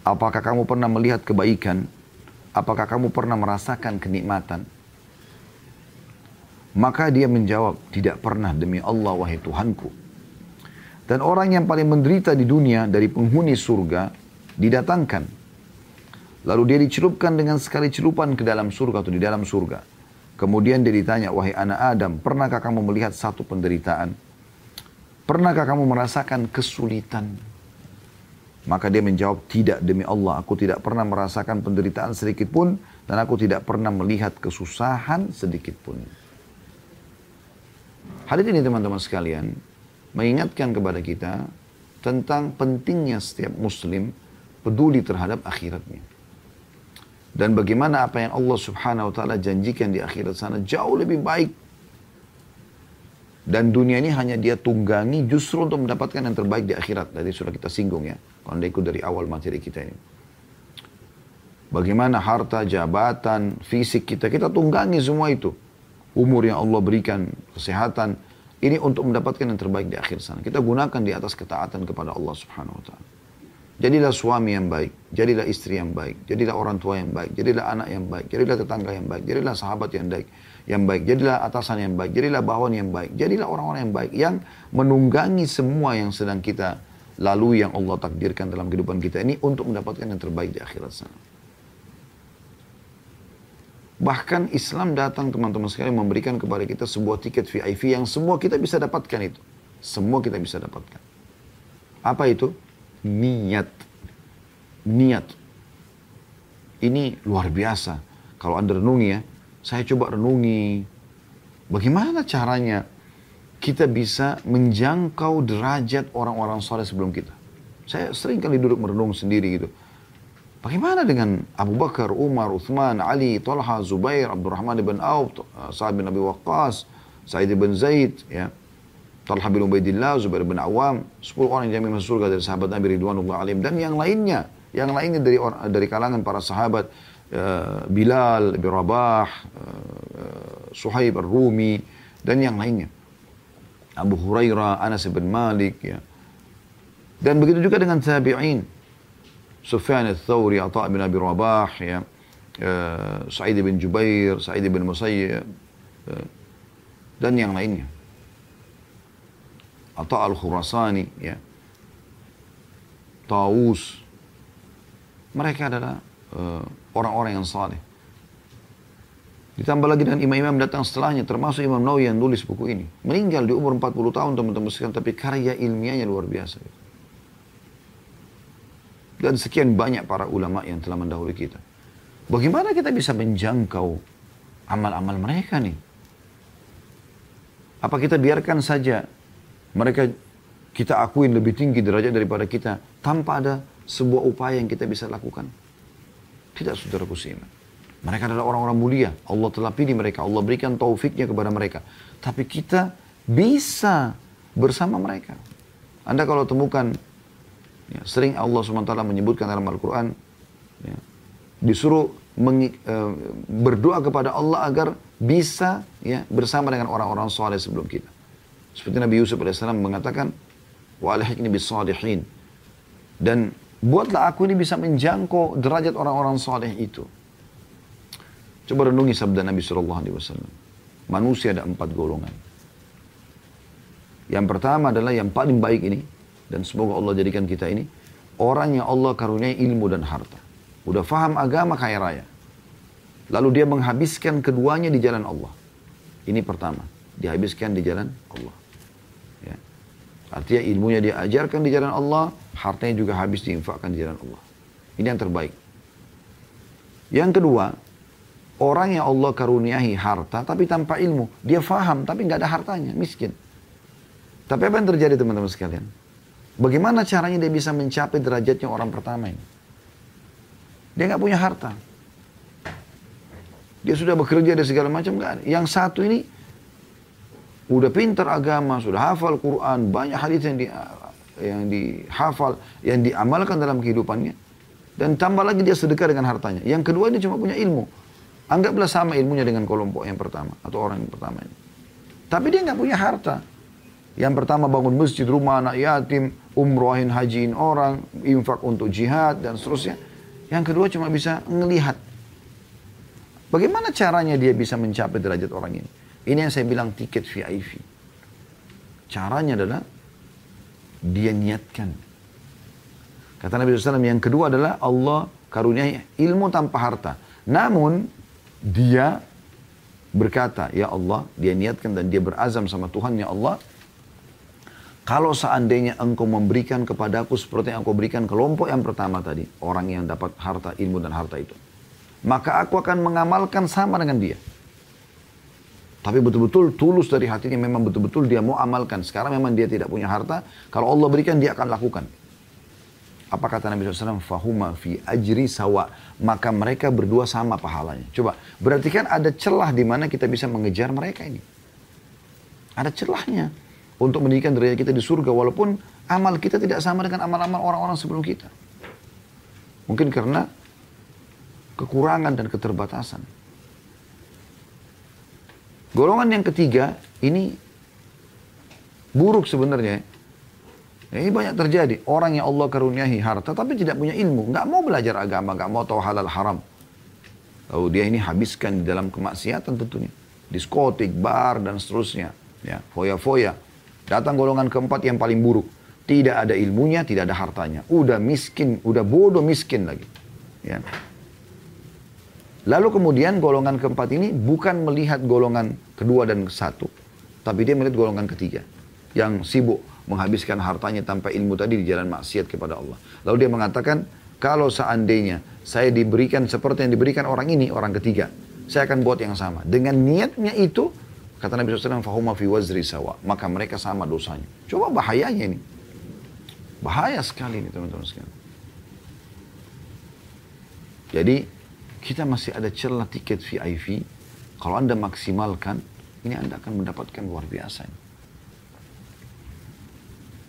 Speaker 1: apakah kamu pernah melihat kebaikan? Apakah kamu pernah merasakan kenikmatan? Maka dia menjawab, tidak pernah demi Allah wahai Tuhanku. Dan orang yang paling menderita di dunia dari penghuni surga didatangkan. Lalu dia dicelupkan dengan sekali celupan ke dalam surga atau di dalam surga. Kemudian dia ditanya, wahai anak Adam, pernahkah kamu melihat satu penderitaan? Pernahkah kamu merasakan kesulitan? Maka dia menjawab, tidak demi Allah, aku tidak pernah merasakan penderitaan sedikit pun, dan aku tidak pernah melihat kesusahan sedikit pun. Hadis ini teman-teman sekalian mengingatkan kepada kita tentang pentingnya setiap muslim peduli terhadap akhiratnya. Dan bagaimana apa yang Allah subhanahu wa ta'ala janjikan di akhirat sana jauh lebih baik. Dan dunia ini hanya dia tunggangi justru untuk mendapatkan yang terbaik di akhirat. Tadi sudah kita singgung ya. Ikut dari awal materi kita ini. Bagaimana harta, jabatan, fisik kita. Kita tunggangi semua itu umur yang Allah berikan, kesehatan, ini untuk mendapatkan yang terbaik di akhir sana. Kita gunakan di atas ketaatan kepada Allah Subhanahu wa taala. Jadilah suami yang baik, jadilah istri yang baik, jadilah orang tua yang baik, jadilah anak yang baik, jadilah tetangga yang baik, jadilah sahabat yang baik, yang baik, jadilah atasan yang baik, jadilah bawahan yang baik, jadilah orang-orang yang baik yang menunggangi semua yang sedang kita lalui yang Allah takdirkan dalam kehidupan kita ini untuk mendapatkan yang terbaik di akhirat sana. Bahkan Islam datang teman-teman sekalian memberikan kepada kita sebuah tiket VIP yang semua kita bisa dapatkan itu. Semua kita bisa dapatkan. Apa itu? Niat. Niat. Ini luar biasa. Kalau Anda renungi ya, saya coba renungi bagaimana caranya kita bisa menjangkau derajat orang-orang soleh sebelum kita. Saya sering kali duduk merenung sendiri gitu. Bagaimana dengan Abu Bakar, Umar, Uthman, Ali, Talha, Zubair, Abdurrahman bin Auf, Sa'ad bin Abi Waqqas, Sa'id bin Zaid, ya. Talha bin Ubaidillah, Zubair bin Awam, 10 orang yang jamin masuk surga dari sahabat Nabi Ridwanullah alim dan yang lainnya, yang lainnya dari dari kalangan para sahabat uh, Bilal bin Rabah, uh, Suhaib Ar-Rumi dan yang lainnya. Abu Hurairah, Anas bin Malik, ya. Dan begitu juga dengan tabi'in, Sufyan al-Thawri, Atta' bin Abi Rabah, ya, uh, Sa'id bin Jubair, Sa'id bin Musayyib, uh, dan yang lainnya. Atta' al-Khurasani, ya. Taus. Mereka adalah eh, orang-orang uh, yang saleh. Ditambah lagi dengan imam-imam datang setelahnya, termasuk Imam Nawawi yang nulis buku ini. Meninggal di umur 40 tahun teman-teman sekalian, tapi karya ilmiahnya luar biasa. Dan sekian banyak para ulama yang telah mendahului kita. Bagaimana kita bisa menjangkau amal-amal mereka nih? Apa kita biarkan saja mereka kita akuin lebih tinggi derajat daripada kita tanpa ada sebuah upaya yang kita bisa lakukan? Tidak saudaraku seiman. Mereka adalah orang-orang mulia. Allah telah pilih mereka. Allah berikan taufiknya kepada mereka. Tapi kita bisa bersama mereka. Anda kalau temukan Ya, sering Allah SWT menyebutkan dalam Al-Quran, ya, disuruh mengi, uh, berdoa kepada Allah agar bisa ya, bersama dengan orang-orang soleh sebelum kita. Seperti Nabi Yusuf AS mengatakan, bis salihin. Dan buatlah aku ini bisa menjangkau derajat orang-orang soleh itu. Coba renungi sabda Nabi SAW. Manusia ada empat golongan. Yang pertama adalah yang paling baik ini, dan semoga Allah jadikan kita ini orang yang Allah karuniai ilmu dan harta. Udah faham agama kaya raya. Lalu dia menghabiskan keduanya di jalan Allah. Ini pertama, dihabiskan di jalan Allah. Ya. Artinya ilmunya dia ajarkan di jalan Allah, hartanya juga habis diinfakkan di jalan Allah. Ini yang terbaik. Yang kedua, orang yang Allah karuniai harta tapi tanpa ilmu. Dia faham tapi nggak ada hartanya, miskin. Tapi apa yang terjadi teman-teman sekalian? Bagaimana caranya dia bisa mencapai derajatnya orang pertama ini? Dia nggak punya harta. Dia sudah bekerja dan segala macam ada. Yang satu ini udah pintar agama, sudah hafal Quran, banyak hadis yang di yang dihafal, yang diamalkan dalam kehidupannya. Dan tambah lagi dia sedekah dengan hartanya. Yang kedua dia cuma punya ilmu. Anggaplah sama ilmunya dengan kelompok yang pertama atau orang yang pertama ini. Tapi dia nggak punya harta. Yang pertama bangun masjid, rumah anak yatim, umrohin, hajiin orang, infak untuk jihad dan seterusnya. Yang kedua cuma bisa ngelihat. Bagaimana caranya dia bisa mencapai derajat orang ini? Ini yang saya bilang tiket VIP. Caranya adalah dia niatkan. Kata Nabi SAW yang kedua adalah Allah karuniai ilmu tanpa harta. Namun dia berkata, Ya Allah, dia niatkan dan dia berazam sama Tuhan, Ya Allah, kalau seandainya engkau memberikan kepadaku seperti yang engkau berikan kelompok yang pertama tadi, orang yang dapat harta, ilmu dan harta itu. Maka aku akan mengamalkan sama dengan dia. Tapi betul-betul tulus dari hatinya memang betul-betul dia mau amalkan. Sekarang memang dia tidak punya harta. Kalau Allah berikan dia akan lakukan. Apa kata Nabi SAW? Fahuma fi ajri sawa. Maka mereka berdua sama pahalanya. Coba, berarti kan ada celah di mana kita bisa mengejar mereka ini. Ada celahnya untuk meninggikan derajat kita di surga. Walaupun amal kita tidak sama dengan amal-amal orang-orang sebelum kita. Mungkin karena kekurangan dan keterbatasan. Golongan yang ketiga ini buruk sebenarnya. Ini banyak terjadi. Orang yang Allah karuniai harta tapi tidak punya ilmu. Nggak mau belajar agama, nggak mau tahu halal haram. Lalu dia ini habiskan di dalam kemaksiatan tentunya. Diskotik, bar, dan seterusnya. Ya, foya-foya. Datang golongan keempat yang paling buruk. Tidak ada ilmunya, tidak ada hartanya. Udah miskin, udah bodoh miskin lagi. Ya. Lalu kemudian golongan keempat ini bukan melihat golongan kedua dan satu, tapi dia melihat golongan ketiga yang sibuk menghabiskan hartanya tanpa ilmu tadi di jalan maksiat kepada Allah. Lalu dia mengatakan, kalau seandainya saya diberikan seperti yang diberikan orang ini, orang ketiga, saya akan buat yang sama. Dengan niatnya itu, kata Nabi SAW, fahuma fi wazri sawa. Maka mereka sama dosanya. Coba bahayanya ini. Bahaya sekali ini teman-teman sekalian. Jadi kita masih ada celah tiket VIP. Kalau Anda maksimalkan, ini Anda akan mendapatkan luar biasa.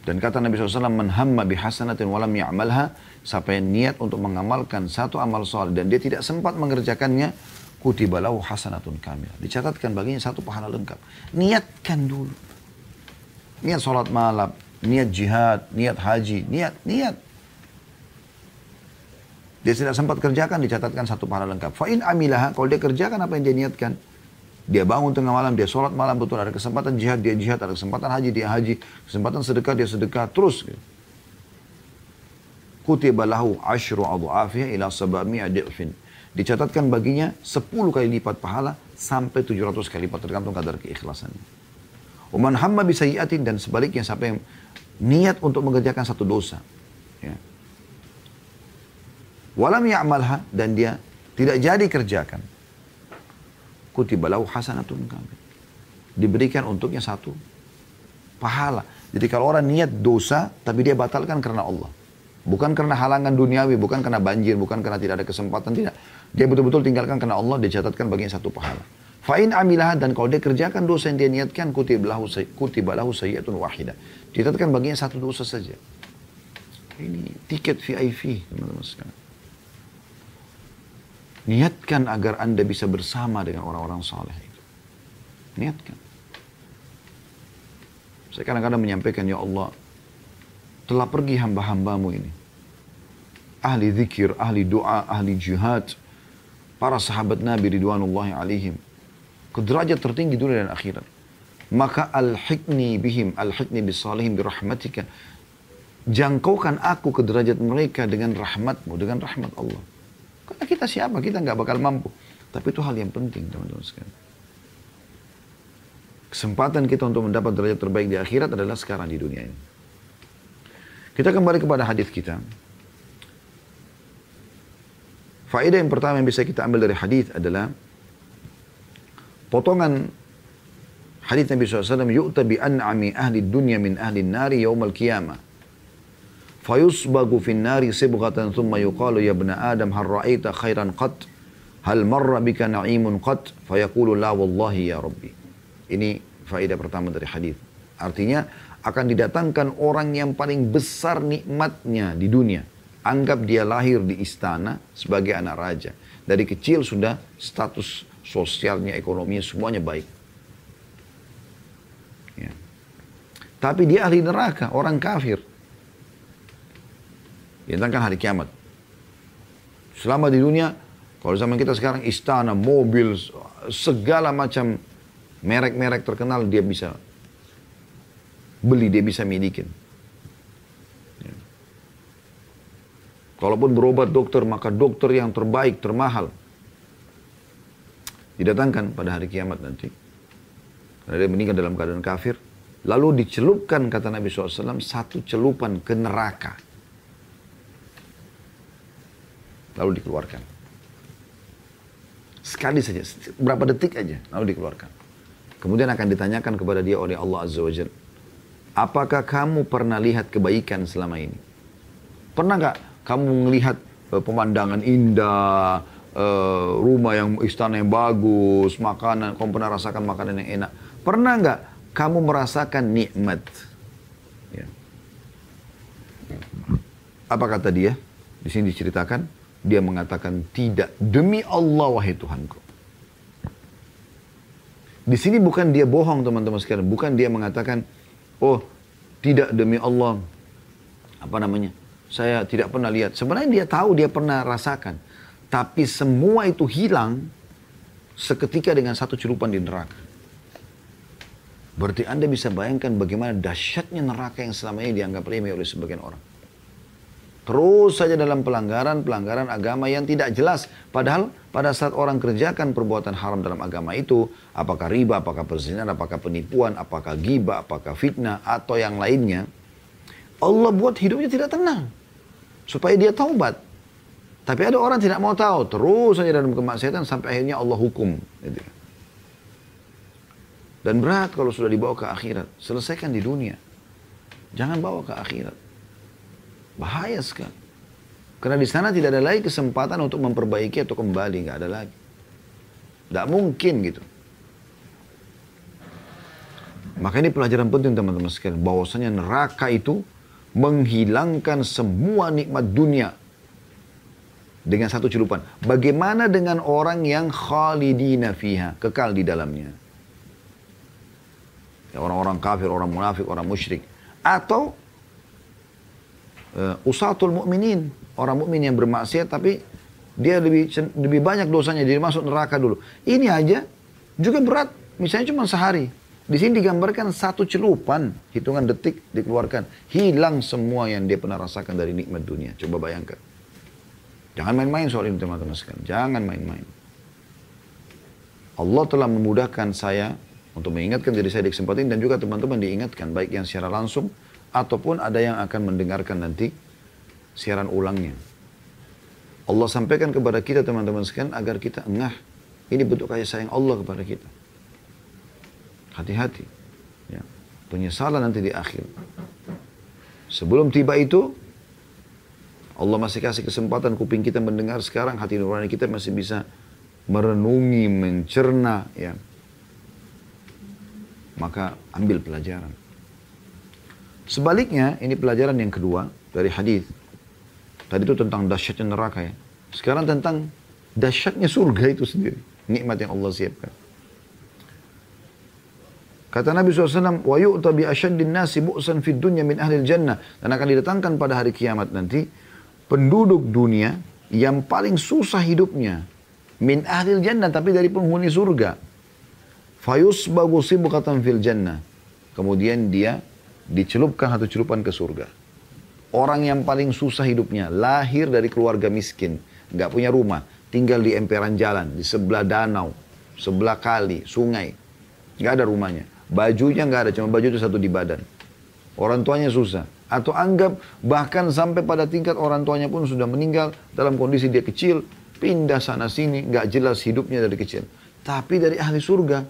Speaker 1: Dan kata Nabi SAW, Man hamma bihasanatin walam ya'malha, siapa yang niat untuk mengamalkan satu amal soleh dan dia tidak sempat mengerjakannya, kutibalahu hasanatun kamil. Dicatatkan baginya satu pahala lengkap. Niatkan dulu. Niat sholat malam, niat jihad, niat haji, niat, niat. Dia tidak sempat kerjakan, dicatatkan satu pahala lengkap. Fa'in amilah, kalau dia kerjakan apa yang dia niatkan. Dia bangun tengah malam, dia sholat malam, betul ada kesempatan jihad, dia jihad, ada kesempatan haji, dia haji. Kesempatan sedekah, dia sedekah, terus. Kutiba lahu ashru adu'afiyah ila sabami adi'fin. Dicatatkan baginya 10 kali lipat pahala sampai 700 kali lipat tergantung kadar keikhlasannya. Uman hamma bisayiatin dan sebaliknya yang niat untuk mengerjakan satu dosa. Ya Walam ya'malha dan dia tidak jadi kerjakan. Kutibalahu hasanatun kami. Diberikan untuknya satu pahala. Jadi kalau orang niat dosa tapi dia batalkan karena Allah. Bukan karena halangan duniawi, bukan karena banjir, bukan karena tidak ada kesempatan, tidak. Dia betul-betul tinggalkan karena Allah, dicatatkan bagian satu pahala. Fa'in amilah dan kalau dia kerjakan dosa yang dia niatkan, kutibalahu, kutibalahu sayyatun wahidah. Dicatatkan bagian satu dosa saja. Ini tiket VIP, teman-teman sekalian. Niatkan agar Anda bisa bersama dengan orang-orang saleh itu. Niatkan. Saya kadang-kadang menyampaikan, Ya Allah, telah pergi hamba-hambamu ini. Ahli zikir, ahli doa, ahli jihad. Para sahabat Nabi Ridwanullahi alaihim. Ke derajat tertinggi dunia dan akhirat. Maka al-hikni bihim, al-hikni bisalihim birahmatika. Jangkaukan aku ke derajat mereka dengan rahmatmu, dengan rahmat Allah. Karena kita siapa? Kita nggak bakal mampu. Tapi itu hal yang penting, teman-teman sekalian. Kesempatan kita untuk mendapat derajat terbaik di akhirat adalah sekarang di dunia ini. Kita kembali kepada hadis kita. Faedah yang pertama yang bisa kita ambil dari hadis adalah potongan hadis Nabi SAW yu'ta bi an'ami ahli dunya min ahli nari yawmal qiyamah fayusbagu fin nari sibghatan thumma yuqalu ya ibna adam hal ra'aita khairan qat? Hal marra bika na'imun qat? Fayaqulu la wallahi ya rabbi. Ini faedah pertama dari hadis. Artinya akan didatangkan orang yang paling besar nikmatnya di dunia. Anggap dia lahir di istana sebagai anak raja. Dari kecil sudah status sosialnya ekonominya semuanya baik. Ya. tapi dia ahli neraka orang kafir Ditantangkan hari kiamat. Selama di dunia, kalau zaman kita sekarang istana, mobil, segala macam Merek-merek terkenal dia bisa beli, dia bisa milikin. Ya. Kalaupun berobat dokter, maka dokter yang terbaik, termahal. Didatangkan pada hari kiamat nanti. Karena dia meninggal dalam keadaan kafir. Lalu dicelupkan, kata Nabi SAW, satu celupan ke neraka. Lalu dikeluarkan. Sekali saja, berapa detik aja, lalu dikeluarkan. Kemudian akan ditanyakan kepada dia oleh Allah Azza wa. Apakah kamu pernah lihat kebaikan selama ini? Pernah nggak kamu melihat uh, pemandangan indah, uh, rumah yang istana yang bagus, makanan, kamu pernah rasakan makanan yang enak? Pernah nggak kamu merasakan nikmat? Ya. Apa kata dia? Di sini diceritakan, dia mengatakan tidak demi Allah wahai Tuhanku. Di sini bukan dia bohong teman-teman sekalian. Bukan dia mengatakan, oh tidak demi Allah. Apa namanya? Saya tidak pernah lihat. Sebenarnya dia tahu, dia pernah rasakan. Tapi semua itu hilang seketika dengan satu celupan di neraka. Berarti Anda bisa bayangkan bagaimana dahsyatnya neraka yang selama ini dianggap remeh oleh sebagian orang. Terus saja dalam pelanggaran-pelanggaran agama yang tidak jelas. Padahal pada saat orang kerjakan perbuatan haram dalam agama itu, apakah riba, apakah perzinahan, apakah penipuan, apakah gibah, apakah fitnah, atau yang lainnya, Allah buat hidupnya tidak tenang. Supaya dia taubat. Tapi ada orang tidak mau tahu, terus saja dalam kemaksiatan sampai akhirnya Allah hukum. Gitu. Dan berat kalau sudah dibawa ke akhirat. Selesaikan di dunia. Jangan bawa ke akhirat. Bahaya sekali. Karena di sana tidak ada lagi kesempatan untuk memperbaiki atau kembali, nggak ada lagi. Tidak mungkin gitu. Maka ini pelajaran penting teman-teman sekalian. Bahwasanya neraka itu menghilangkan semua nikmat dunia dengan satu celupan. Bagaimana dengan orang yang khalidina fiha, kekal di dalamnya? Ya, orang-orang kafir, orang munafik, orang musyrik. Atau usatul mukminin, orang mukmin yang bermaksiat tapi dia lebih lebih banyak dosanya jadi masuk neraka dulu. Ini aja juga berat, misalnya cuma sehari. Di sini digambarkan satu celupan, hitungan detik dikeluarkan, hilang semua yang dia pernah rasakan dari nikmat dunia. Coba bayangkan. Jangan main-main soal ini teman-teman sekalian. Jangan main-main. Allah telah memudahkan saya untuk mengingatkan diri saya di kesempatan ini dan juga teman-teman diingatkan baik yang secara langsung ataupun ada yang akan mendengarkan nanti siaran ulangnya. Allah sampaikan kepada kita teman-teman sekalian agar kita engah. Ini bentuk kasih sayang Allah kepada kita. Hati-hati. Ya. Penyesalan nanti di akhir. Sebelum tiba itu, Allah masih kasih kesempatan kuping kita mendengar sekarang, hati nurani kita masih bisa merenungi, mencerna, ya. Maka ambil pelajaran. Sebaliknya, ini pelajaran yang kedua dari hadis. Tadi itu tentang dahsyatnya neraka ya. Sekarang tentang dahsyatnya surga itu sendiri. Nikmat yang Allah siapkan. Kata Nabi SAW, wa yu'ta bi asyaddin nasi bu'san fid dunya min ahli jannah. Dan akan didatangkan pada hari kiamat nanti, penduduk dunia yang paling susah hidupnya. Min ahli jannah, tapi dari penghuni surga. Fayus bagusi bukatan fil jannah. Kemudian dia dicelupkan satu celupan ke surga. Orang yang paling susah hidupnya, lahir dari keluarga miskin, nggak punya rumah, tinggal di emperan jalan, di sebelah danau, sebelah kali, sungai, nggak ada rumahnya. Bajunya nggak ada, cuma baju itu satu di badan. Orang tuanya susah. Atau anggap bahkan sampai pada tingkat orang tuanya pun sudah meninggal dalam kondisi dia kecil, pindah sana sini, nggak jelas hidupnya dari kecil. Tapi dari ahli surga,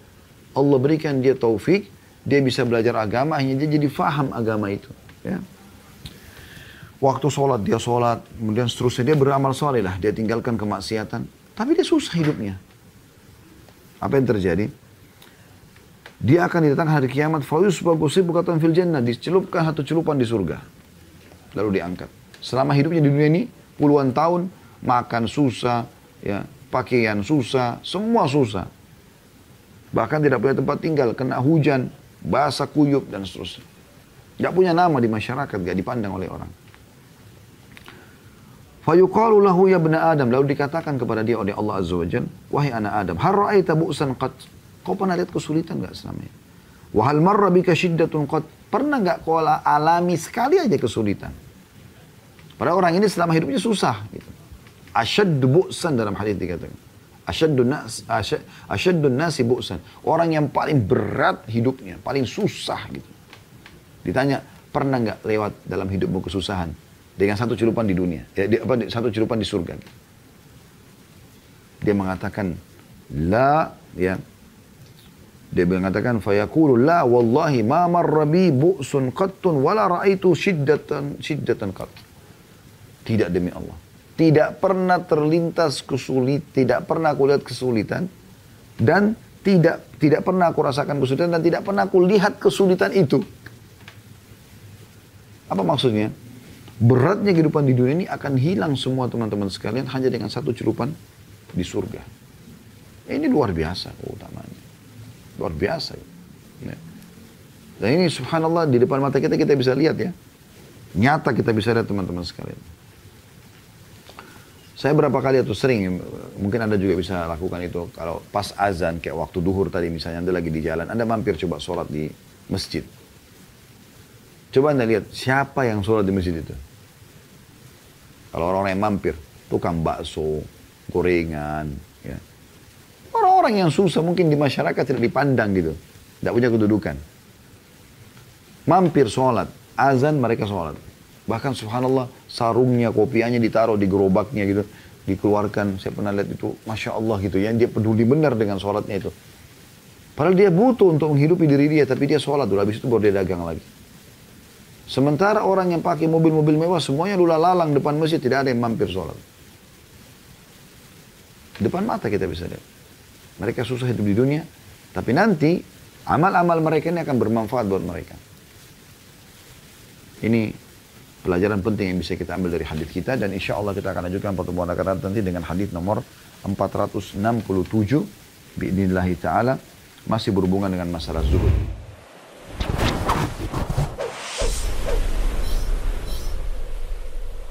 Speaker 1: Allah berikan dia taufik, dia bisa belajar agama, hanya dia jadi faham agama itu. Ya. Waktu sholat dia sholat, kemudian seterusnya dia beramal soleh lah, dia tinggalkan kemaksiatan. Tapi dia susah hidupnya. Apa yang terjadi? Dia akan didatangkan hari kiamat, fayus bagusi bukatan fil jannah, dicelupkan satu celupan di surga. Lalu diangkat. Selama hidupnya di dunia ini, puluhan tahun, makan susah, ya pakaian susah, semua susah. Bahkan tidak punya tempat tinggal, kena hujan, basah kuyup dan seterusnya. Gak punya nama di masyarakat, gak dipandang oleh orang. Fayuqalu lahu ya bena Adam. Lalu dikatakan kepada dia oleh Allah Azza wa Jal, Wahai anak Adam, har ra'aita bu'san qat. Kau pernah lihat kesulitan nggak selama ini? Wahal marra bika syiddatun qad. Pernah nggak kau alami sekali aja kesulitan? Pada orang ini selama hidupnya susah. Gitu. Asyaddu bu'san dalam hadis dikatakan. Asyaddu nas, asyaddu nasi bu'san. Orang yang paling berat hidupnya, paling susah gitu. Ditanya, pernah nggak lewat dalam hidupmu kesusahan? Dengan satu celupan di dunia. Ya, di, apa, satu celupan di surga. Dia mengatakan, la, ya, dia mengatakan fayaqulu la wallahi ma marra bi bu'sun qattun wala ra'aitu shiddatan shiddatan qatt. Tidak demi Allah. Tidak pernah terlintas kesulit, tidak pernah aku lihat kesulitan dan tidak tidak pernah aku rasakan kesulitan dan tidak pernah aku lihat kesulitan itu. Apa maksudnya? Beratnya kehidupan di dunia ini akan hilang semua teman-teman sekalian hanya dengan satu celupan di surga. Ini luar biasa keutamanya. Luar biasa. Ya. Dan ini subhanallah di depan mata kita kita bisa lihat ya. Nyata kita bisa lihat teman-teman sekalian. Saya berapa kali atau sering, mungkin Anda juga bisa lakukan itu. Kalau pas azan, kayak waktu duhur tadi misalnya Anda lagi di jalan, Anda mampir coba sholat di masjid. Coba Anda lihat, siapa yang sholat di masjid itu? Kalau orang-orang yang mampir, tukang bakso, gorengan, ya. Orang-orang yang susah mungkin di masyarakat tidak dipandang gitu. Tidak punya kedudukan. Mampir sholat. Azan mereka sholat. Bahkan subhanallah sarungnya, kopiannya ditaruh di gerobaknya gitu. Dikeluarkan. Saya pernah lihat itu. Masya Allah gitu ya. Dia peduli benar dengan sholatnya itu. Padahal dia butuh untuk menghidupi diri dia. Tapi dia sholat dulu. Habis itu baru dia dagang lagi. Sementara orang yang pakai mobil-mobil mewah semuanya lula lalang depan masjid. Tidak ada yang mampir sholat. Depan mata kita bisa lihat. Mereka susah hidup di dunia, tapi nanti amal-amal mereka ini akan bermanfaat buat mereka. Ini pelajaran penting yang bisa kita ambil dari hadis kita dan insya Allah kita akan lanjutkan pertemuan akan datang nanti dengan hadis nomor 467 biidnillahi ta'ala masih berhubungan dengan masalah zuhud.